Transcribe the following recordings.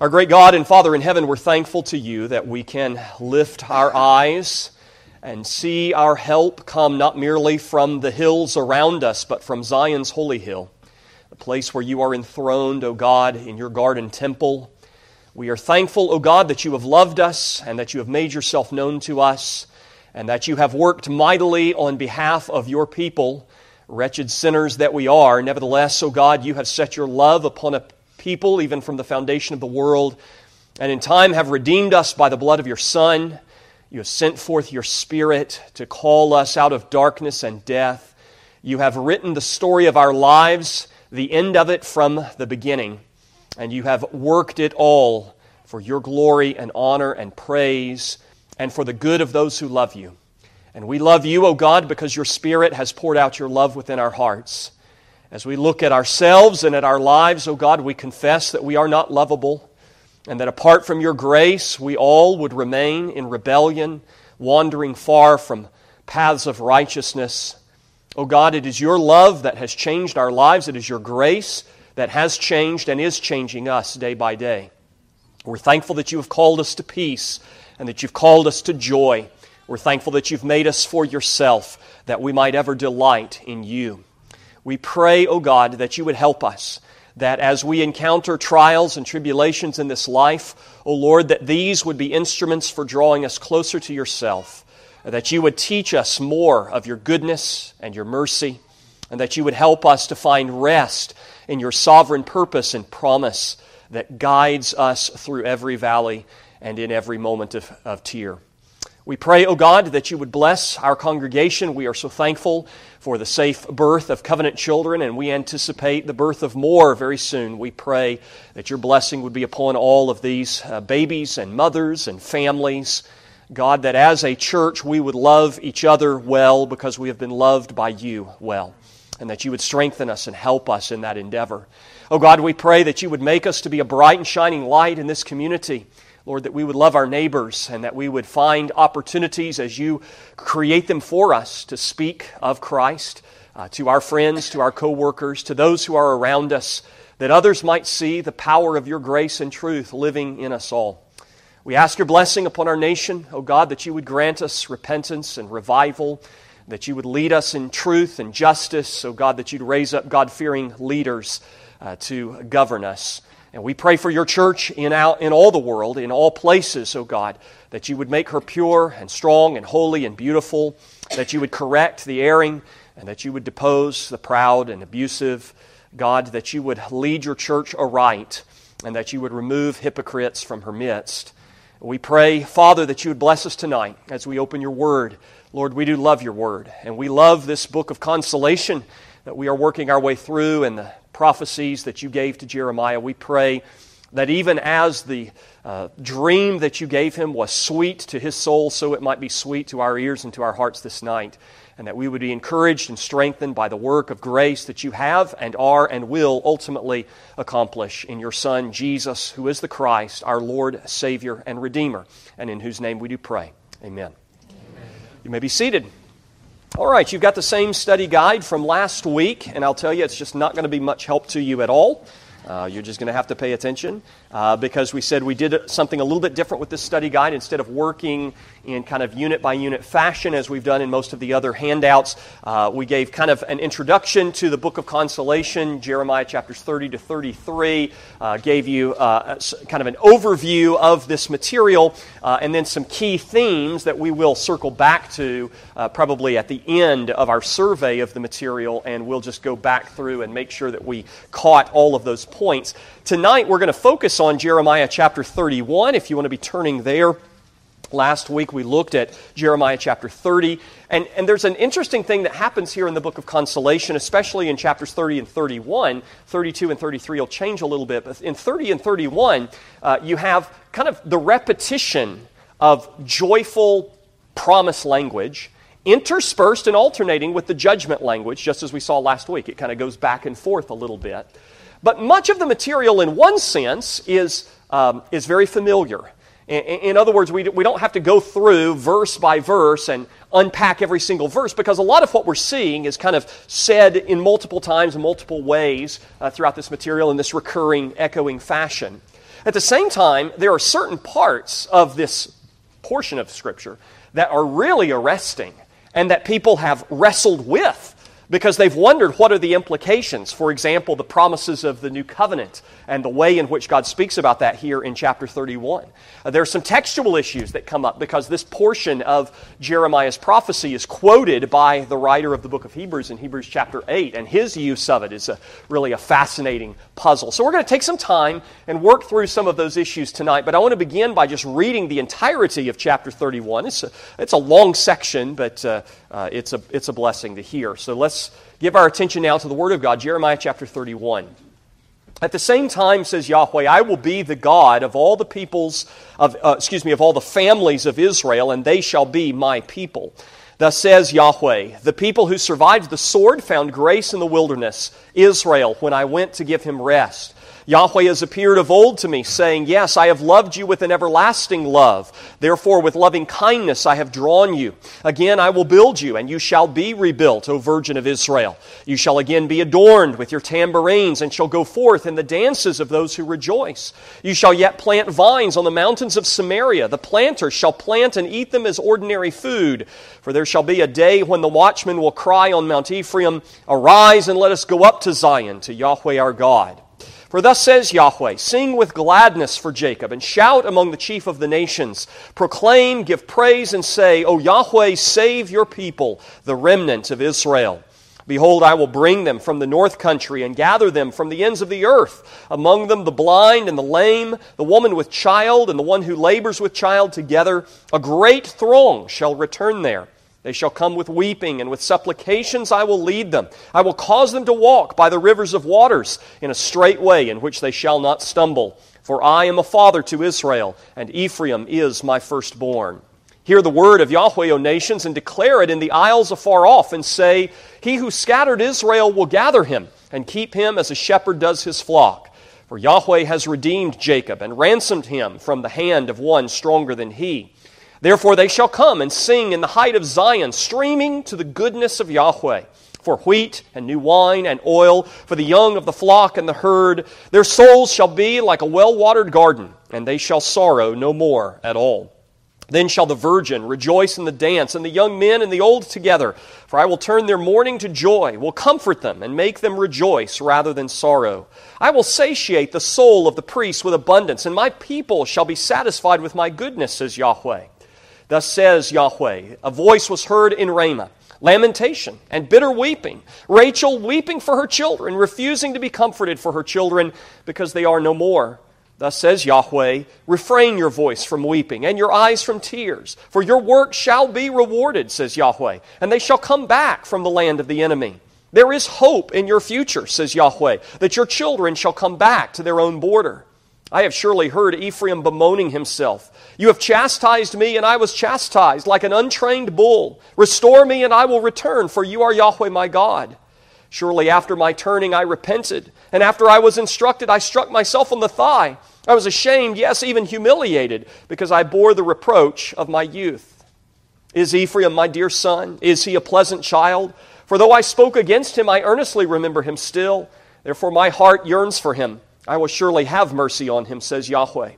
Our great God and Father in heaven, we're thankful to you that we can lift our eyes and see our help come not merely from the hills around us, but from Zion's holy hill, the place where you are enthroned, O God, in your garden temple. We are thankful, O God, that you have loved us and that you have made yourself known to us and that you have worked mightily on behalf of your people, wretched sinners that we are. Nevertheless, O God, you have set your love upon a people, even from the foundation of the world, and in time have redeemed us by the blood of your Son. You have sent forth your Spirit to call us out of darkness and death. You have written the story of our lives, the end of it from the beginning, and you have worked it all for your glory and honor and praise and for the good of those who love you. And we love you, O God, because your Spirit has poured out your love within our hearts. As we look at ourselves and at our lives, O oh God, we confess that we are not lovable and that apart from your grace, we all would remain in rebellion, wandering far from paths of righteousness. O oh God, it is your love that has changed our lives. It is your grace that has changed and is changing us day by day. We're thankful that you have called us to peace and that you've called us to joy. We're thankful that you've made us for yourself, that we might ever delight in you. We pray, O oh God, that you would help us, that as we encounter trials and tribulations in this life, O oh Lord, that these would be instruments for drawing us closer to yourself, that you would teach us more of your goodness and your mercy, and that you would help us to find rest in your sovereign purpose and promise that guides us through every valley and in every moment of, of tear. We pray, O oh God, that you would bless our congregation. We are so thankful for the safe birth of covenant children, and we anticipate the birth of more very soon. We pray that your blessing would be upon all of these uh, babies and mothers and families. God, that as a church we would love each other well because we have been loved by you well, and that you would strengthen us and help us in that endeavor. Oh God, we pray that you would make us to be a bright and shining light in this community. Lord, that we would love our neighbors and that we would find opportunities as you create them for us to speak of Christ uh, to our friends, to our coworkers, to those who are around us, that others might see the power of your grace and truth living in us all. We ask your blessing upon our nation, O oh God, that you would grant us repentance and revival, that you would lead us in truth and justice, O oh God, that you'd raise up God fearing leaders uh, to govern us. And we pray for your church in, out, in all the world, in all places, O oh God, that you would make her pure and strong and holy and beautiful, that you would correct the erring, and that you would depose the proud and abusive. God, that you would lead your church aright, and that you would remove hypocrites from her midst. We pray, Father, that you would bless us tonight as we open your word. Lord, we do love your word, and we love this book of consolation that we are working our way through and the prophecies that you gave to Jeremiah. We pray that even as the uh, dream that you gave him was sweet to his soul, so it might be sweet to our ears and to our hearts this night, and that we would be encouraged and strengthened by the work of grace that you have and are and will ultimately accomplish in your Son, Jesus, who is the Christ, our Lord, Savior, and Redeemer, and in whose name we do pray. Amen. Amen. You may be seated. All right, you've got the same study guide from last week, and I'll tell you, it's just not going to be much help to you at all. Uh, you're just going to have to pay attention uh, because we said we did something a little bit different with this study guide. Instead of working in kind of unit by unit fashion as we've done in most of the other handouts, uh, we gave kind of an introduction to the book of consolation, Jeremiah chapters 30 to 33, uh, gave you uh, kind of an overview of this material, uh, and then some key themes that we will circle back to probably at the end of our survey of the material, and we'll just go back through and make sure that we caught all of those points. Tonight, we're going to focus on Jeremiah chapter 31. If you want to be turning there, last week we looked at Jeremiah chapter 30. And, and there's an interesting thing that happens here in the book of consolation, especially in chapters 30 and 31. 32 and 33 will change a little bit. But in 30 and 31, uh, you have kind of the repetition of joyful promise language interspersed and alternating with the judgment language, just as we saw last week. It kind of goes back and forth a little bit. But much of the material, in one sense, is, um, is very familiar. In, in other words, we, we don't have to go through verse by verse and unpack every single verse because a lot of what we're seeing is kind of said in multiple times in multiple ways uh, throughout this material in this recurring, echoing fashion. At the same time, there are certain parts of this portion of Scripture that are really arresting and that people have wrestled with because they've wondered what are the implications. For example, the promises of the new covenant and the way in which God speaks about that here in chapter 31. Uh, there are some textual issues that come up because this portion of Jeremiah's prophecy is quoted by the writer of the book of Hebrews in Hebrews chapter 8, and his use of it is a, really a fascinating puzzle. So we're going to take some time and work through some of those issues tonight, but I want to begin by just reading the entirety of chapter 31. It's a, it's a long section, but uh, uh, it's, a, it's a blessing to hear. So let's give our attention now to the Word of God, Jeremiah chapter 31. At the same time, says Yahweh, I will be the God of all the peoples of, uh, excuse me, of all the families of Israel, and they shall be my people. Thus says Yahweh, the people who survived the sword found grace in the wilderness, Israel, when I went to give him rest. Yahweh has appeared of old to me, saying, Yes, I have loved you with an everlasting love. Therefore, with loving kindness I have drawn you. Again, I will build you, and you shall be rebuilt, O Virgin of Israel. You shall again be adorned with your tambourines, and shall go forth in the dances of those who rejoice. You shall yet plant vines on the mountains of Samaria. The planter shall plant and eat them as ordinary food. For there shall be a day when the watchman will cry on Mount Ephraim, Arise and let us go up to Zion, to Yahweh our God. For thus says Yahweh Sing with gladness for Jacob, and shout among the chief of the nations. Proclaim, give praise, and say, O Yahweh, save your people, the remnant of Israel. Behold, I will bring them from the north country and gather them from the ends of the earth. Among them the blind and the lame, the woman with child, and the one who labors with child together. A great throng shall return there. They shall come with weeping, and with supplications I will lead them. I will cause them to walk by the rivers of waters in a straight way in which they shall not stumble. For I am a father to Israel, and Ephraim is my firstborn. Hear the word of Yahweh, O nations, and declare it in the isles afar off, and say, He who scattered Israel will gather him, and keep him as a shepherd does his flock. For Yahweh has redeemed Jacob, and ransomed him from the hand of one stronger than he. Therefore they shall come and sing in the height of Zion, streaming to the goodness of Yahweh. For wheat and new wine and oil, for the young of the flock and the herd. Their souls shall be like a well watered garden, and they shall sorrow no more at all. Then shall the virgin rejoice in the dance, and the young men and the old together. For I will turn their mourning to joy, will comfort them, and make them rejoice rather than sorrow. I will satiate the soul of the priests with abundance, and my people shall be satisfied with my goodness, says Yahweh. Thus says Yahweh A voice was heard in Ramah, lamentation and bitter weeping. Rachel weeping for her children, refusing to be comforted for her children because they are no more. Thus says Yahweh Refrain your voice from weeping and your eyes from tears, for your work shall be rewarded, says Yahweh, and they shall come back from the land of the enemy. There is hope in your future, says Yahweh, that your children shall come back to their own border. I have surely heard Ephraim bemoaning himself. You have chastised me, and I was chastised like an untrained bull. Restore me, and I will return, for you are Yahweh my God. Surely after my turning I repented, and after I was instructed, I struck myself on the thigh. I was ashamed, yes, even humiliated, because I bore the reproach of my youth. Is Ephraim my dear son? Is he a pleasant child? For though I spoke against him, I earnestly remember him still. Therefore my heart yearns for him. I will surely have mercy on him, says Yahweh.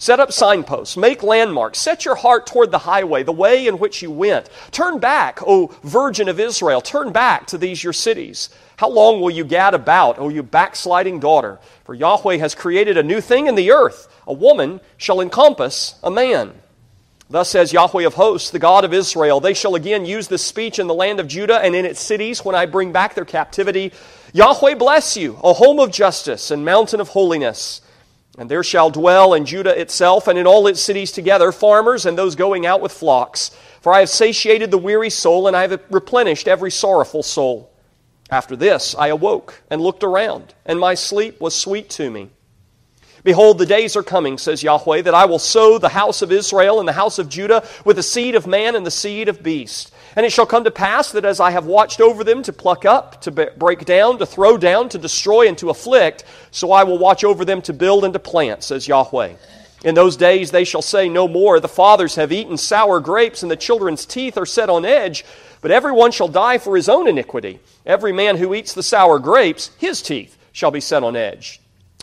Set up signposts, make landmarks, set your heart toward the highway, the way in which you went. Turn back, O Virgin of Israel, turn back to these your cities. How long will you gad about, O you backsliding daughter? For Yahweh has created a new thing in the earth. A woman shall encompass a man. Thus says Yahweh of hosts, the God of Israel, they shall again use this speech in the land of Judah and in its cities when I bring back their captivity. Yahweh bless you, a home of justice and mountain of holiness. And there shall dwell in Judah itself and in all its cities together farmers and those going out with flocks. For I have satiated the weary soul, and I have replenished every sorrowful soul. After this I awoke and looked around, and my sleep was sweet to me. Behold, the days are coming, says Yahweh, that I will sow the house of Israel and the house of Judah with the seed of man and the seed of beast. And it shall come to pass that as I have watched over them to pluck up, to break down, to throw down, to destroy, and to afflict, so I will watch over them to build and to plant, says Yahweh. In those days they shall say no more, The fathers have eaten sour grapes, and the children's teeth are set on edge. But everyone shall die for his own iniquity. Every man who eats the sour grapes, his teeth shall be set on edge.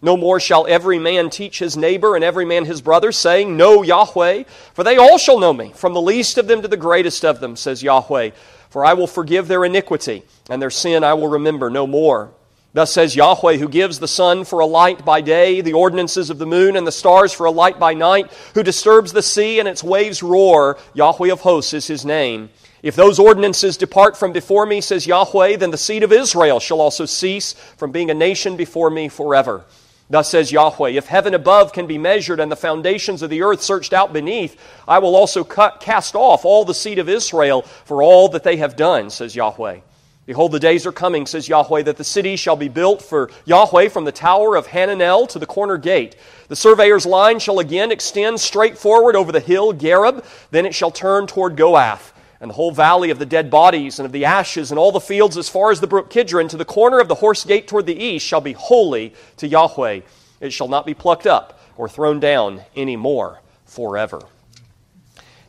No more shall every man teach his neighbor and every man his brother, saying, Know Yahweh, for they all shall know me, from the least of them to the greatest of them, says Yahweh. For I will forgive their iniquity, and their sin I will remember no more. Thus says Yahweh, who gives the sun for a light by day, the ordinances of the moon and the stars for a light by night, who disturbs the sea and its waves roar. Yahweh of hosts is his name. If those ordinances depart from before me, says Yahweh, then the seed of Israel shall also cease from being a nation before me forever. Thus says Yahweh, if heaven above can be measured and the foundations of the earth searched out beneath, I will also cut, cast off all the seed of Israel for all that they have done, says Yahweh. Behold, the days are coming, says Yahweh, that the city shall be built for Yahweh from the tower of Hananel to the corner gate. The surveyor's line shall again extend straight forward over the hill Gareb, then it shall turn toward Goath and the whole valley of the dead bodies and of the ashes and all the fields as far as the brook Kidron to the corner of the horse gate toward the east shall be holy to Yahweh. It shall not be plucked up or thrown down any more forever.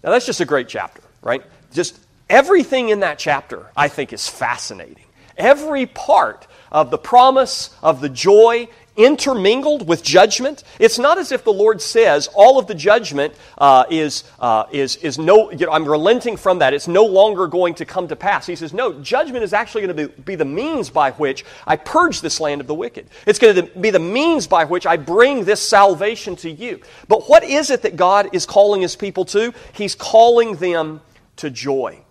Now that's just a great chapter, right? Just everything in that chapter I think is fascinating. Every part of the promise, of the joy, intermingled with judgment. It's not as if the Lord says all of the judgment uh, is, uh, is, is no, you know, I'm relenting from that. It's no longer going to come to pass. He says, no, judgment is actually going to be, be the means by which I purge this land of the wicked. It's going to be the means by which I bring this salvation to you. But what is it that God is calling his people to? He's calling them to joy.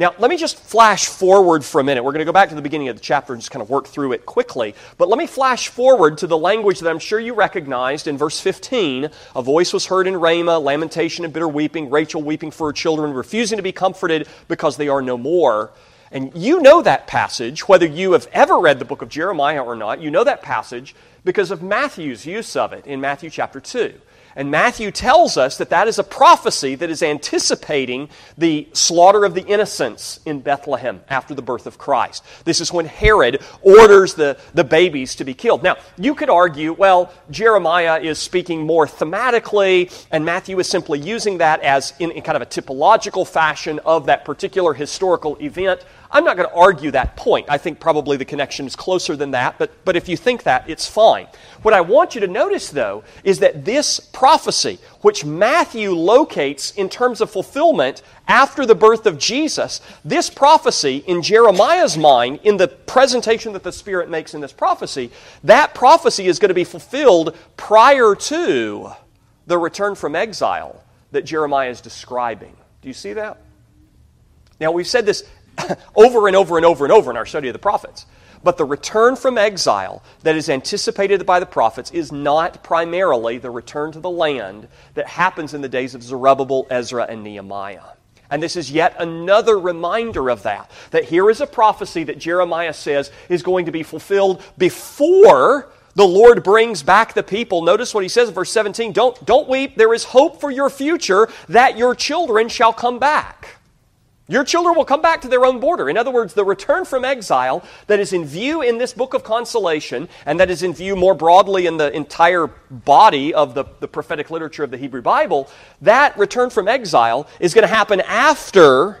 Now, let me just flash forward for a minute. We're going to go back to the beginning of the chapter and just kind of work through it quickly. But let me flash forward to the language that I'm sure you recognized in verse 15. A voice was heard in Ramah, lamentation and bitter weeping, Rachel weeping for her children, refusing to be comforted because they are no more. And you know that passage, whether you have ever read the book of Jeremiah or not, you know that passage because of Matthew's use of it in Matthew chapter 2. And Matthew tells us that that is a prophecy that is anticipating the slaughter of the innocents in Bethlehem after the birth of Christ. This is when Herod orders the, the babies to be killed. Now, you could argue, well, Jeremiah is speaking more thematically, and Matthew is simply using that as in, in kind of a typological fashion of that particular historical event. I'm not going to argue that point. I think probably the connection is closer than that, but, but if you think that, it's fine. What I want you to notice, though, is that this prophecy, which Matthew locates in terms of fulfillment after the birth of Jesus, this prophecy in Jeremiah's mind, in the presentation that the Spirit makes in this prophecy, that prophecy is going to be fulfilled prior to the return from exile that Jeremiah is describing. Do you see that? Now, we've said this over and over and over and over in our study of the prophets. But the return from exile that is anticipated by the prophets is not primarily the return to the land that happens in the days of Zerubbabel, Ezra, and Nehemiah. And this is yet another reminder of that. That here is a prophecy that Jeremiah says is going to be fulfilled before the Lord brings back the people. Notice what he says in verse 17 Don't, don't weep, there is hope for your future that your children shall come back. Your children will come back to their own border. In other words, the return from exile that is in view in this book of consolation and that is in view more broadly in the entire body of the, the prophetic literature of the Hebrew Bible, that return from exile is going to happen after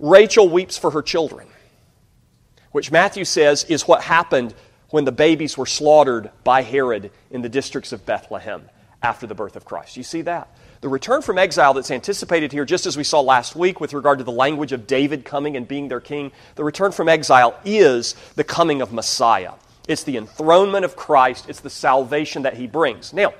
Rachel weeps for her children, which Matthew says is what happened when the babies were slaughtered by Herod in the districts of Bethlehem after the birth of Christ. You see that? The return from exile that's anticipated here, just as we saw last week with regard to the language of David coming and being their king, the return from exile is the coming of Messiah. It's the enthronement of Christ, it's the salvation that he brings. Now,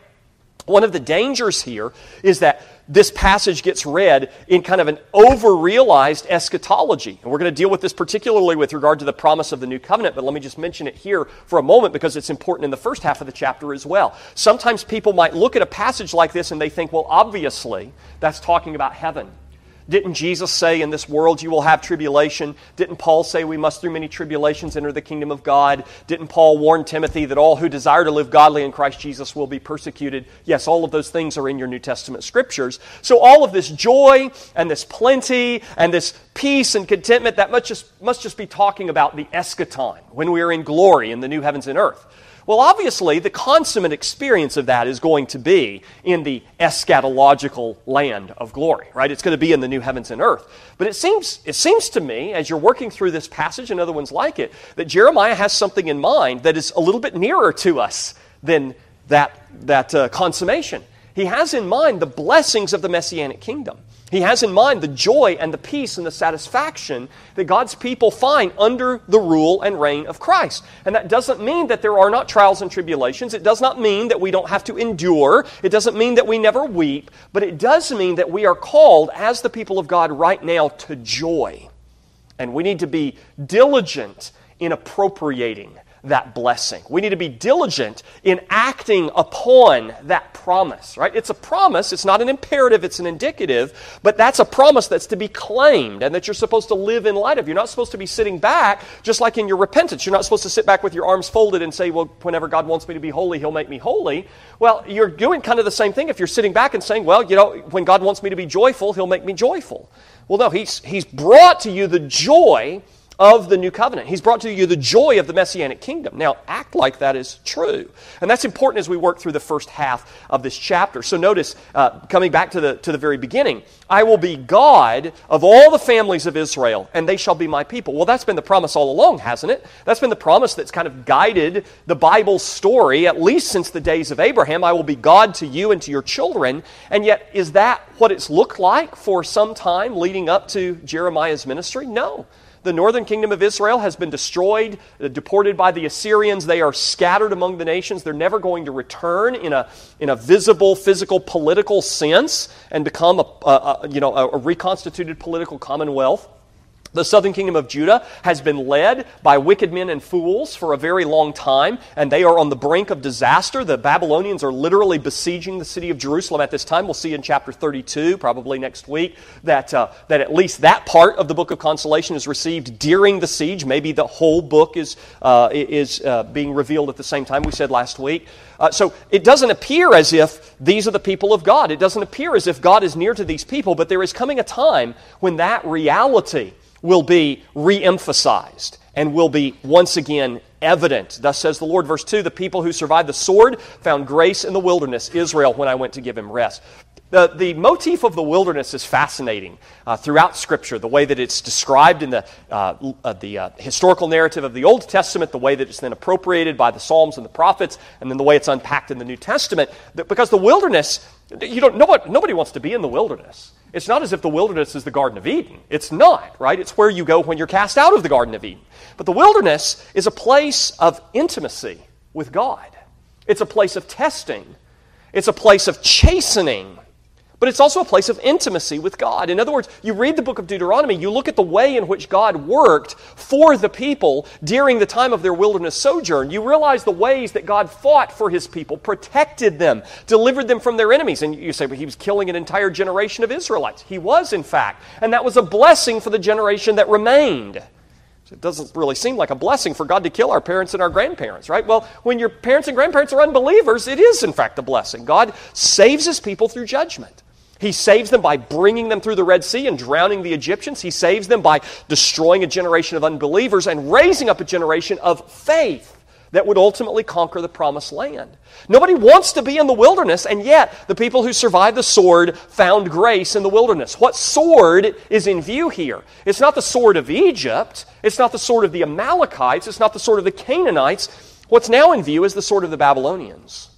one of the dangers here is that this passage gets read in kind of an over realized eschatology. And we're going to deal with this particularly with regard to the promise of the new covenant, but let me just mention it here for a moment because it's important in the first half of the chapter as well. Sometimes people might look at a passage like this and they think, well, obviously, that's talking about heaven. Didn't Jesus say, In this world you will have tribulation? Didn't Paul say we must through many tribulations enter the kingdom of God? Didn't Paul warn Timothy that all who desire to live godly in Christ Jesus will be persecuted? Yes, all of those things are in your New Testament scriptures. So all of this joy and this plenty and this peace and contentment, that must just, must just be talking about the eschaton, when we are in glory in the new heavens and earth. Well, obviously, the consummate experience of that is going to be in the eschatological land of glory, right? It's going to be in the new heavens and earth. But it seems, it seems to me, as you're working through this passage and other ones like it, that Jeremiah has something in mind that is a little bit nearer to us than that, that uh, consummation. He has in mind the blessings of the Messianic kingdom. He has in mind the joy and the peace and the satisfaction that God's people find under the rule and reign of Christ. And that doesn't mean that there are not trials and tribulations. It does not mean that we don't have to endure. It doesn't mean that we never weep. But it does mean that we are called, as the people of God right now, to joy. And we need to be diligent in appropriating that blessing. We need to be diligent in acting upon that promise, right? It's a promise, it's not an imperative, it's an indicative, but that's a promise that's to be claimed and that you're supposed to live in light of. You're not supposed to be sitting back, just like in your repentance. You're not supposed to sit back with your arms folded and say, well, whenever God wants me to be holy, He'll make me holy. Well, you're doing kind of the same thing if you're sitting back and saying, well, you know, when God wants me to be joyful, He'll make me joyful. Well, no, He's, he's brought to you the joy of the new covenant. He's brought to you the joy of the messianic kingdom. Now, act like that is true. And that's important as we work through the first half of this chapter. So notice, uh, coming back to the, to the very beginning, I will be God of all the families of Israel, and they shall be my people. Well, that's been the promise all along, hasn't it? That's been the promise that's kind of guided the Bible story, at least since the days of Abraham. I will be God to you and to your children. And yet, is that what it's looked like for some time leading up to Jeremiah's ministry? No. The northern kingdom of Israel has been destroyed, uh, deported by the Assyrians. They are scattered among the nations. They're never going to return in a, in a visible, physical, political sense and become a, a, a you know, a reconstituted political commonwealth. The southern kingdom of Judah has been led by wicked men and fools for a very long time, and they are on the brink of disaster. The Babylonians are literally besieging the city of Jerusalem at this time. We'll see in chapter 32, probably next week, that, uh, that at least that part of the book of consolation is received during the siege. Maybe the whole book is, uh, is uh, being revealed at the same time, we said last week. Uh, so it doesn't appear as if these are the people of God. It doesn't appear as if God is near to these people, but there is coming a time when that reality will be re emphasized and will be once again evident. Thus says the Lord. Verse 2 The people who survived the sword found grace in the wilderness, Israel, when I went to give him rest. The, the motif of the wilderness is fascinating uh, throughout Scripture, the way that it's described in the, uh, uh, the uh, historical narrative of the Old Testament, the way that it's then appropriated by the Psalms and the prophets, and then the way it's unpacked in the New Testament. Because the wilderness, you don't, nobody, nobody wants to be in the wilderness. It's not as if the wilderness is the Garden of Eden. It's not, right? It's where you go when you're cast out of the Garden of Eden. But the wilderness is a place of intimacy with God, it's a place of testing, it's a place of chastening but it's also a place of intimacy with God. In other words, you read the book of Deuteronomy, you look at the way in which God worked for the people during the time of their wilderness sojourn. You realize the ways that God fought for his people, protected them, delivered them from their enemies. And you say, well, he was killing an entire generation of Israelites. He was, in fact. And that was a blessing for the generation that remained. It doesn't really seem like a blessing for God to kill our parents and our grandparents, right? Well, when your parents and grandparents are unbelievers, it is, in fact, a blessing. God saves his people through judgment. He saves them by bringing them through the Red Sea and drowning the Egyptians. He saves them by destroying a generation of unbelievers and raising up a generation of faith that would ultimately conquer the promised land. Nobody wants to be in the wilderness, and yet the people who survived the sword found grace in the wilderness. What sword is in view here? It's not the sword of Egypt, it's not the sword of the Amalekites, it's not the sword of the Canaanites. What's now in view is the sword of the Babylonians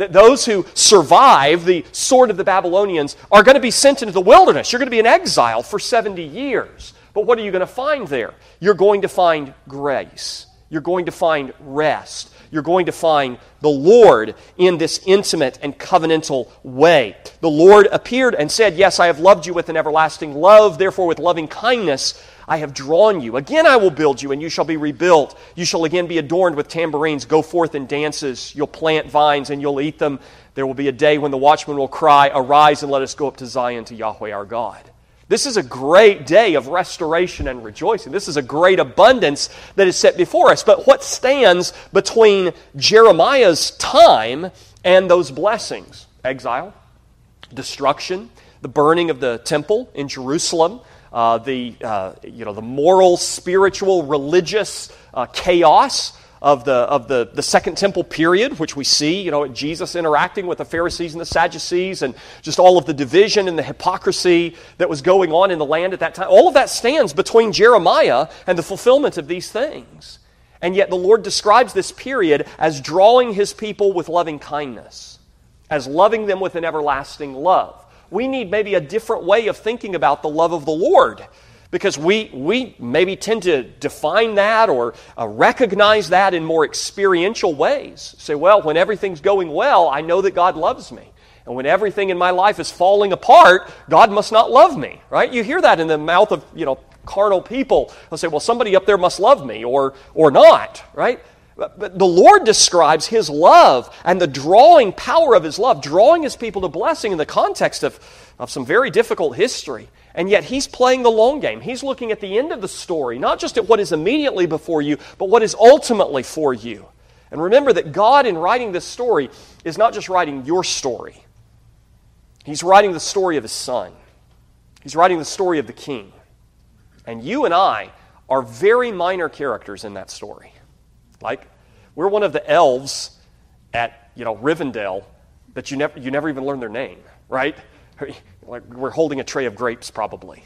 that those who survive the sword of the Babylonians are going to be sent into the wilderness. You're going to be in exile for 70 years. But what are you going to find there? You're going to find grace. You're going to find rest. You're going to find the Lord in this intimate and covenantal way. The Lord appeared and said, Yes, I have loved you with an everlasting love. Therefore, with loving kindness, I have drawn you. Again, I will build you, and you shall be rebuilt. You shall again be adorned with tambourines. Go forth in dances. You'll plant vines, and you'll eat them. There will be a day when the watchman will cry, Arise and let us go up to Zion to Yahweh our God. This is a great day of restoration and rejoicing. This is a great abundance that is set before us. But what stands between Jeremiah's time and those blessings? Exile, destruction, the burning of the temple in Jerusalem, uh, the, uh, you know, the moral, spiritual, religious uh, chaos of the, of the, the second temple period, which we see, you know, Jesus interacting with the Pharisees and the Sadducees and just all of the division and the hypocrisy that was going on in the land at that time. All of that stands between Jeremiah and the fulfillment of these things. And yet the Lord describes this period as drawing his people with loving kindness, as loving them with an everlasting love. We need maybe a different way of thinking about the love of the Lord because we, we maybe tend to define that or uh, recognize that in more experiential ways. Say, well, when everything's going well, I know that God loves me. And when everything in my life is falling apart, God must not love me, right? You hear that in the mouth of, you know, carnal people. They'll say, well, somebody up there must love me or, or not, right? But the Lord describes His love and the drawing power of His love, drawing His people to blessing in the context of, of some very difficult history. And yet he's playing the long game. He's looking at the end of the story, not just at what is immediately before you, but what is ultimately for you. And remember that God, in writing this story, is not just writing your story, He's writing the story of His Son, He's writing the story of the King. And you and I are very minor characters in that story. Like, we're one of the elves at, you know, Rivendell that you never, you never even learn their name, right? like we're holding a tray of grapes, probably.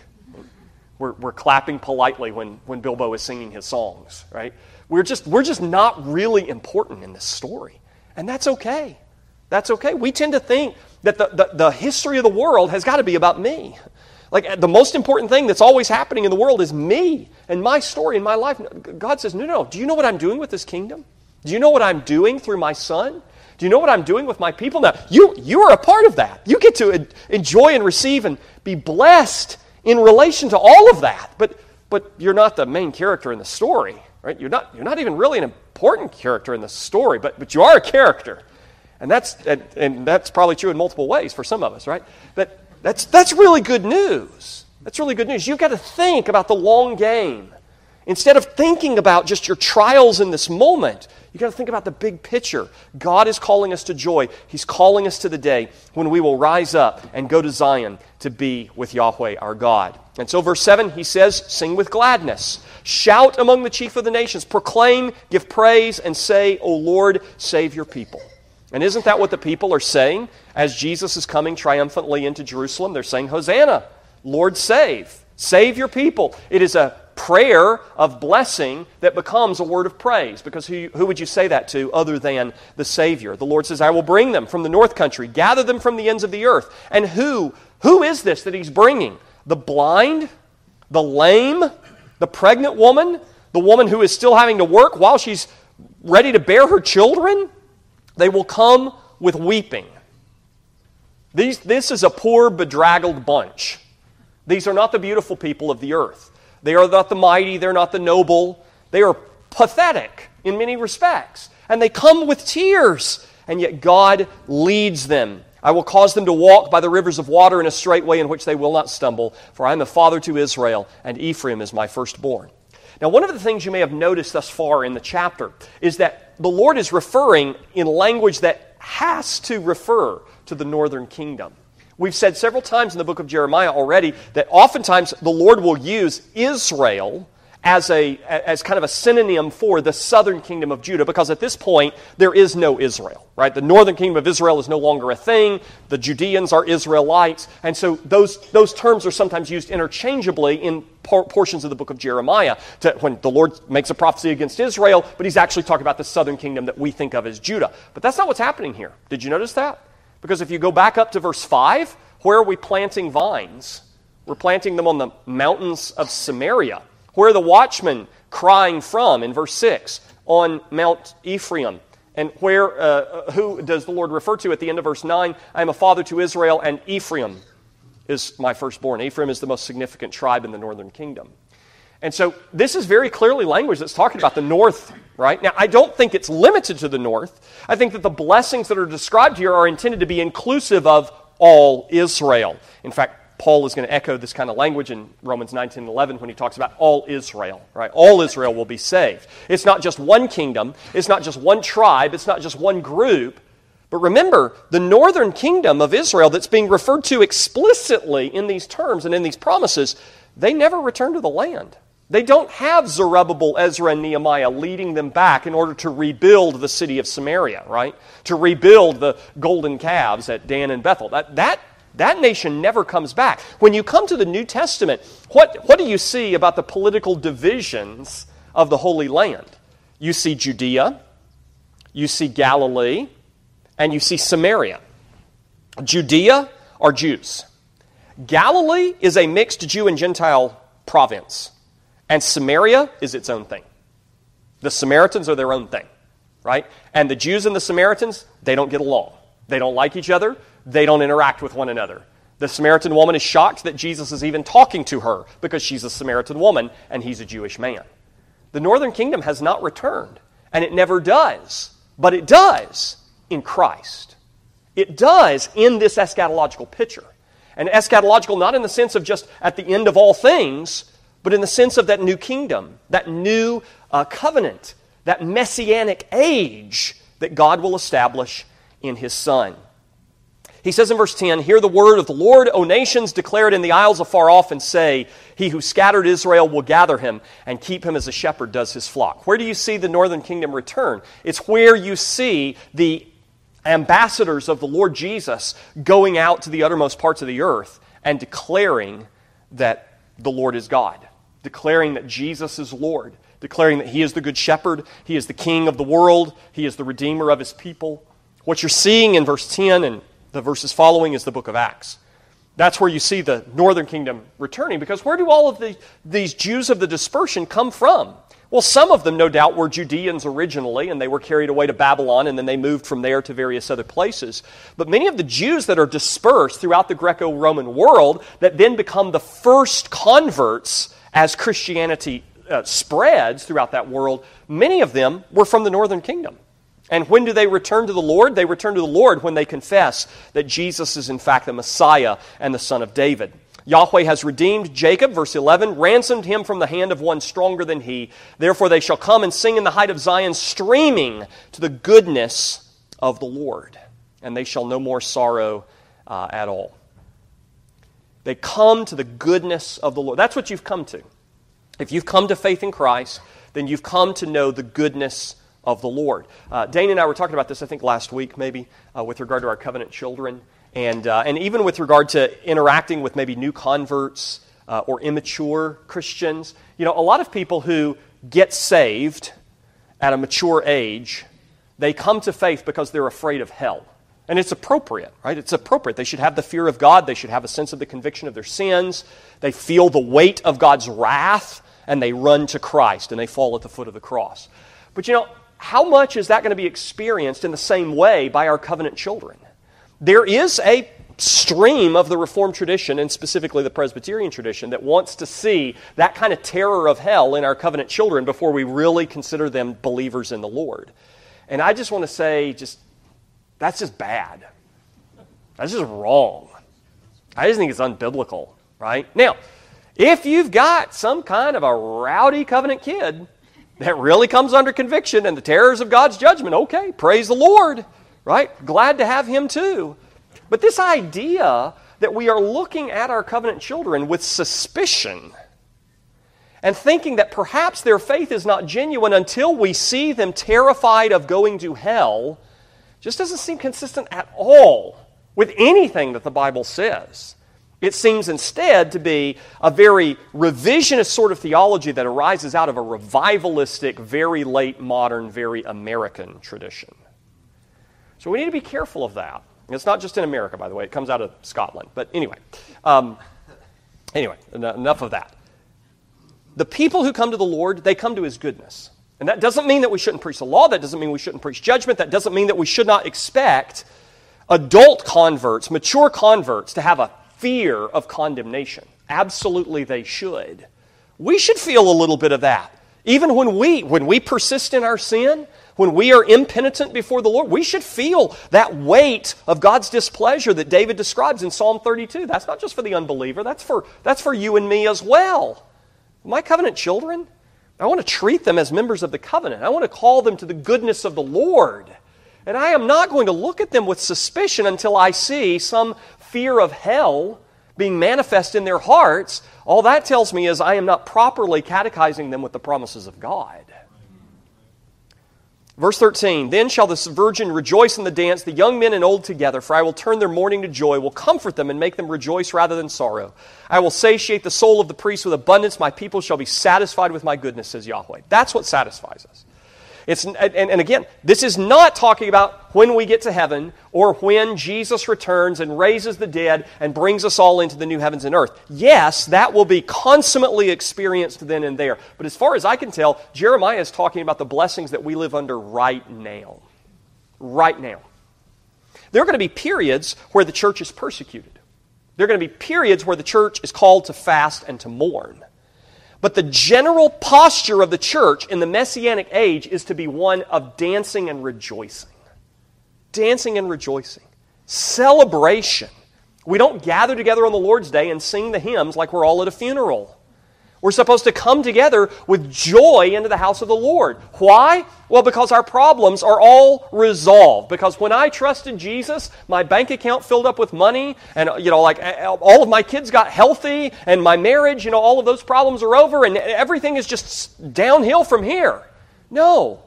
We're, we're clapping politely when, when Bilbo is singing his songs, right? We're just, we're just not really important in this story. And that's okay. That's okay. We tend to think that the, the, the history of the world has got to be about me. Like the most important thing that's always happening in the world is me and my story and my life. God says, no, no. Do you know what I'm doing with this kingdom? Do you know what I'm doing through my son? Do you know what I'm doing with my people now? You, you are a part of that. You get to enjoy and receive and be blessed in relation to all of that. But, but you're not the main character in the story, right? You're not, you're not even really an important character in the story, but, but you are a character. And that's, and, and that's probably true in multiple ways for some of us, right? But that's, that's really good news. That's really good news. You've got to think about the long game. Instead of thinking about just your trials in this moment, You've got to think about the big picture. God is calling us to joy. He's calling us to the day when we will rise up and go to Zion to be with Yahweh our God. And so, verse 7, he says, Sing with gladness. Shout among the chief of the nations. Proclaim, give praise, and say, O Lord, save your people. And isn't that what the people are saying as Jesus is coming triumphantly into Jerusalem? They're saying, Hosanna, Lord, save. Save your people. It is a prayer of blessing that becomes a word of praise. Because who, who would you say that to other than the Savior? The Lord says, I will bring them from the north country, gather them from the ends of the earth. And who? Who is this that He's bringing? The blind? The lame? The pregnant woman? The woman who is still having to work while she's ready to bear her children? They will come with weeping. These, this is a poor, bedraggled bunch. These are not the beautiful people of the earth. They are not the mighty, they're not the noble. They are pathetic in many respects. And they come with tears, and yet God leads them. I will cause them to walk by the rivers of water in a straight way in which they will not stumble, for I am a father to Israel, and Ephraim is my firstborn. Now, one of the things you may have noticed thus far in the chapter is that the Lord is referring in language that has to refer to the northern kingdom. We've said several times in the book of Jeremiah already that oftentimes the Lord will use Israel as, a, as kind of a synonym for the southern kingdom of Judah because at this point there is no Israel, right? The northern kingdom of Israel is no longer a thing. The Judeans are Israelites. And so those, those terms are sometimes used interchangeably in por- portions of the book of Jeremiah to, when the Lord makes a prophecy against Israel, but he's actually talking about the southern kingdom that we think of as Judah. But that's not what's happening here. Did you notice that? Because if you go back up to verse 5, where are we planting vines? We're planting them on the mountains of Samaria. Where the watchmen crying from in verse 6? On Mount Ephraim. And where, uh, who does the Lord refer to at the end of verse 9? I am a father to Israel, and Ephraim is my firstborn. Ephraim is the most significant tribe in the northern kingdom. And so this is very clearly language that's talking about the north, right? Now, I don't think it's limited to the north. I think that the blessings that are described here are intended to be inclusive of all Israel. In fact, Paul is going to echo this kind of language in Romans 19 and 11 when he talks about all Israel, right? All Israel will be saved. It's not just one kingdom, it's not just one tribe, it's not just one group. But remember, the northern kingdom of Israel that's being referred to explicitly in these terms and in these promises, they never return to the land. They don't have Zerubbabel, Ezra, and Nehemiah leading them back in order to rebuild the city of Samaria, right? To rebuild the golden calves at Dan and Bethel. That, that that nation never comes back. When you come to the New Testament, what, what do you see about the political divisions of the Holy Land? You see Judea, you see Galilee, and you see Samaria. Judea are Jews. Galilee is a mixed Jew and Gentile province, and Samaria is its own thing. The Samaritans are their own thing, right? And the Jews and the Samaritans, they don't get along. They don't like each other they don't interact with one another. The Samaritan woman is shocked that Jesus is even talking to her because she's a Samaritan woman and he's a Jewish man. The northern kingdom has not returned, and it never does, but it does in Christ. It does in this eschatological picture. And eschatological not in the sense of just at the end of all things, but in the sense of that new kingdom, that new uh, covenant, that messianic age that God will establish in His Son. He says in verse 10 Hear the word of the Lord, O nations, declare it in the isles afar off, and say, He who scattered Israel will gather him and keep him as a shepherd does his flock. Where do you see the northern kingdom return? It's where you see the ambassadors of the Lord Jesus going out to the uttermost parts of the earth and declaring that the Lord is God, declaring that Jesus is Lord, declaring that He is the good shepherd, He is the king of the world, He is the redeemer of His people. What you're seeing in verse 10 and the verses following is the book of Acts. That's where you see the northern kingdom returning, because where do all of the, these Jews of the dispersion come from? Well, some of them, no doubt, were Judeans originally, and they were carried away to Babylon, and then they moved from there to various other places. But many of the Jews that are dispersed throughout the Greco Roman world, that then become the first converts as Christianity uh, spreads throughout that world, many of them were from the northern kingdom. And when do they return to the Lord? They return to the Lord when they confess that Jesus is in fact the Messiah and the Son of David. Yahweh has redeemed Jacob, verse 11, ransomed him from the hand of one stronger than he. Therefore they shall come and sing in the height of Zion, streaming to the goodness of the Lord. And they shall no more sorrow uh, at all. They come to the goodness of the Lord. That's what you've come to. If you've come to faith in Christ, then you've come to know the goodness of the Lord. Uh, Dane and I were talking about this, I think, last week, maybe, uh, with regard to our covenant children, and, uh, and even with regard to interacting with maybe new converts uh, or immature Christians. You know, a lot of people who get saved at a mature age, they come to faith because they're afraid of hell. And it's appropriate, right? It's appropriate. They should have the fear of God. They should have a sense of the conviction of their sins. They feel the weight of God's wrath, and they run to Christ and they fall at the foot of the cross. But you know, how much is that going to be experienced in the same way by our covenant children? There is a stream of the Reformed tradition, and specifically the Presbyterian tradition, that wants to see that kind of terror of hell in our covenant children before we really consider them believers in the Lord. And I just want to say, just that's just bad. That's just wrong. I just think it's unbiblical, right? Now, if you've got some kind of a rowdy covenant kid that really comes under conviction and the terrors of God's judgment, okay, praise the Lord, right? Glad to have him too. But this idea that we are looking at our covenant children with suspicion and thinking that perhaps their faith is not genuine until we see them terrified of going to hell just doesn't seem consistent at all with anything that the Bible says. It seems instead to be a very revisionist sort of theology that arises out of a revivalistic, very late modern, very American tradition. So we need to be careful of that. It's not just in America, by the way, it comes out of Scotland. But anyway, um, anyway, enough of that. The people who come to the Lord, they come to his goodness. And that doesn't mean that we shouldn't preach the law. That doesn't mean we shouldn't preach judgment. That doesn't mean that we should not expect adult converts, mature converts, to have a fear of condemnation. Absolutely, they should. We should feel a little bit of that. Even when we, when we persist in our sin, when we are impenitent before the Lord, we should feel that weight of God's displeasure that David describes in Psalm 32. That's not just for the unbeliever, that's for, that's for you and me as well. My covenant children, I want to treat them as members of the covenant. I want to call them to the goodness of the Lord. And I am not going to look at them with suspicion until I see some fear of hell being manifest in their hearts. All that tells me is I am not properly catechizing them with the promises of God. Verse 13 Then shall the virgin rejoice in the dance, the young men and old together, for I will turn their mourning to joy, will comfort them, and make them rejoice rather than sorrow. I will satiate the soul of the priest with abundance. My people shall be satisfied with my goodness, says Yahweh. That's what satisfies us. It's, and, and again, this is not talking about when we get to heaven or when Jesus returns and raises the dead and brings us all into the new heavens and earth. Yes, that will be consummately experienced then and there. But as far as I can tell, Jeremiah is talking about the blessings that we live under right now. Right now. There are going to be periods where the church is persecuted. There are going to be periods where the church is called to fast and to mourn. But the general posture of the church in the Messianic age is to be one of dancing and rejoicing. Dancing and rejoicing. Celebration. We don't gather together on the Lord's Day and sing the hymns like we're all at a funeral. We're supposed to come together with joy into the house of the Lord. Why? Well, because our problems are all resolved. Because when I trusted Jesus, my bank account filled up with money, and you know, like all of my kids got healthy, and my marriage, you know, all of those problems are over, and everything is just downhill from here. No.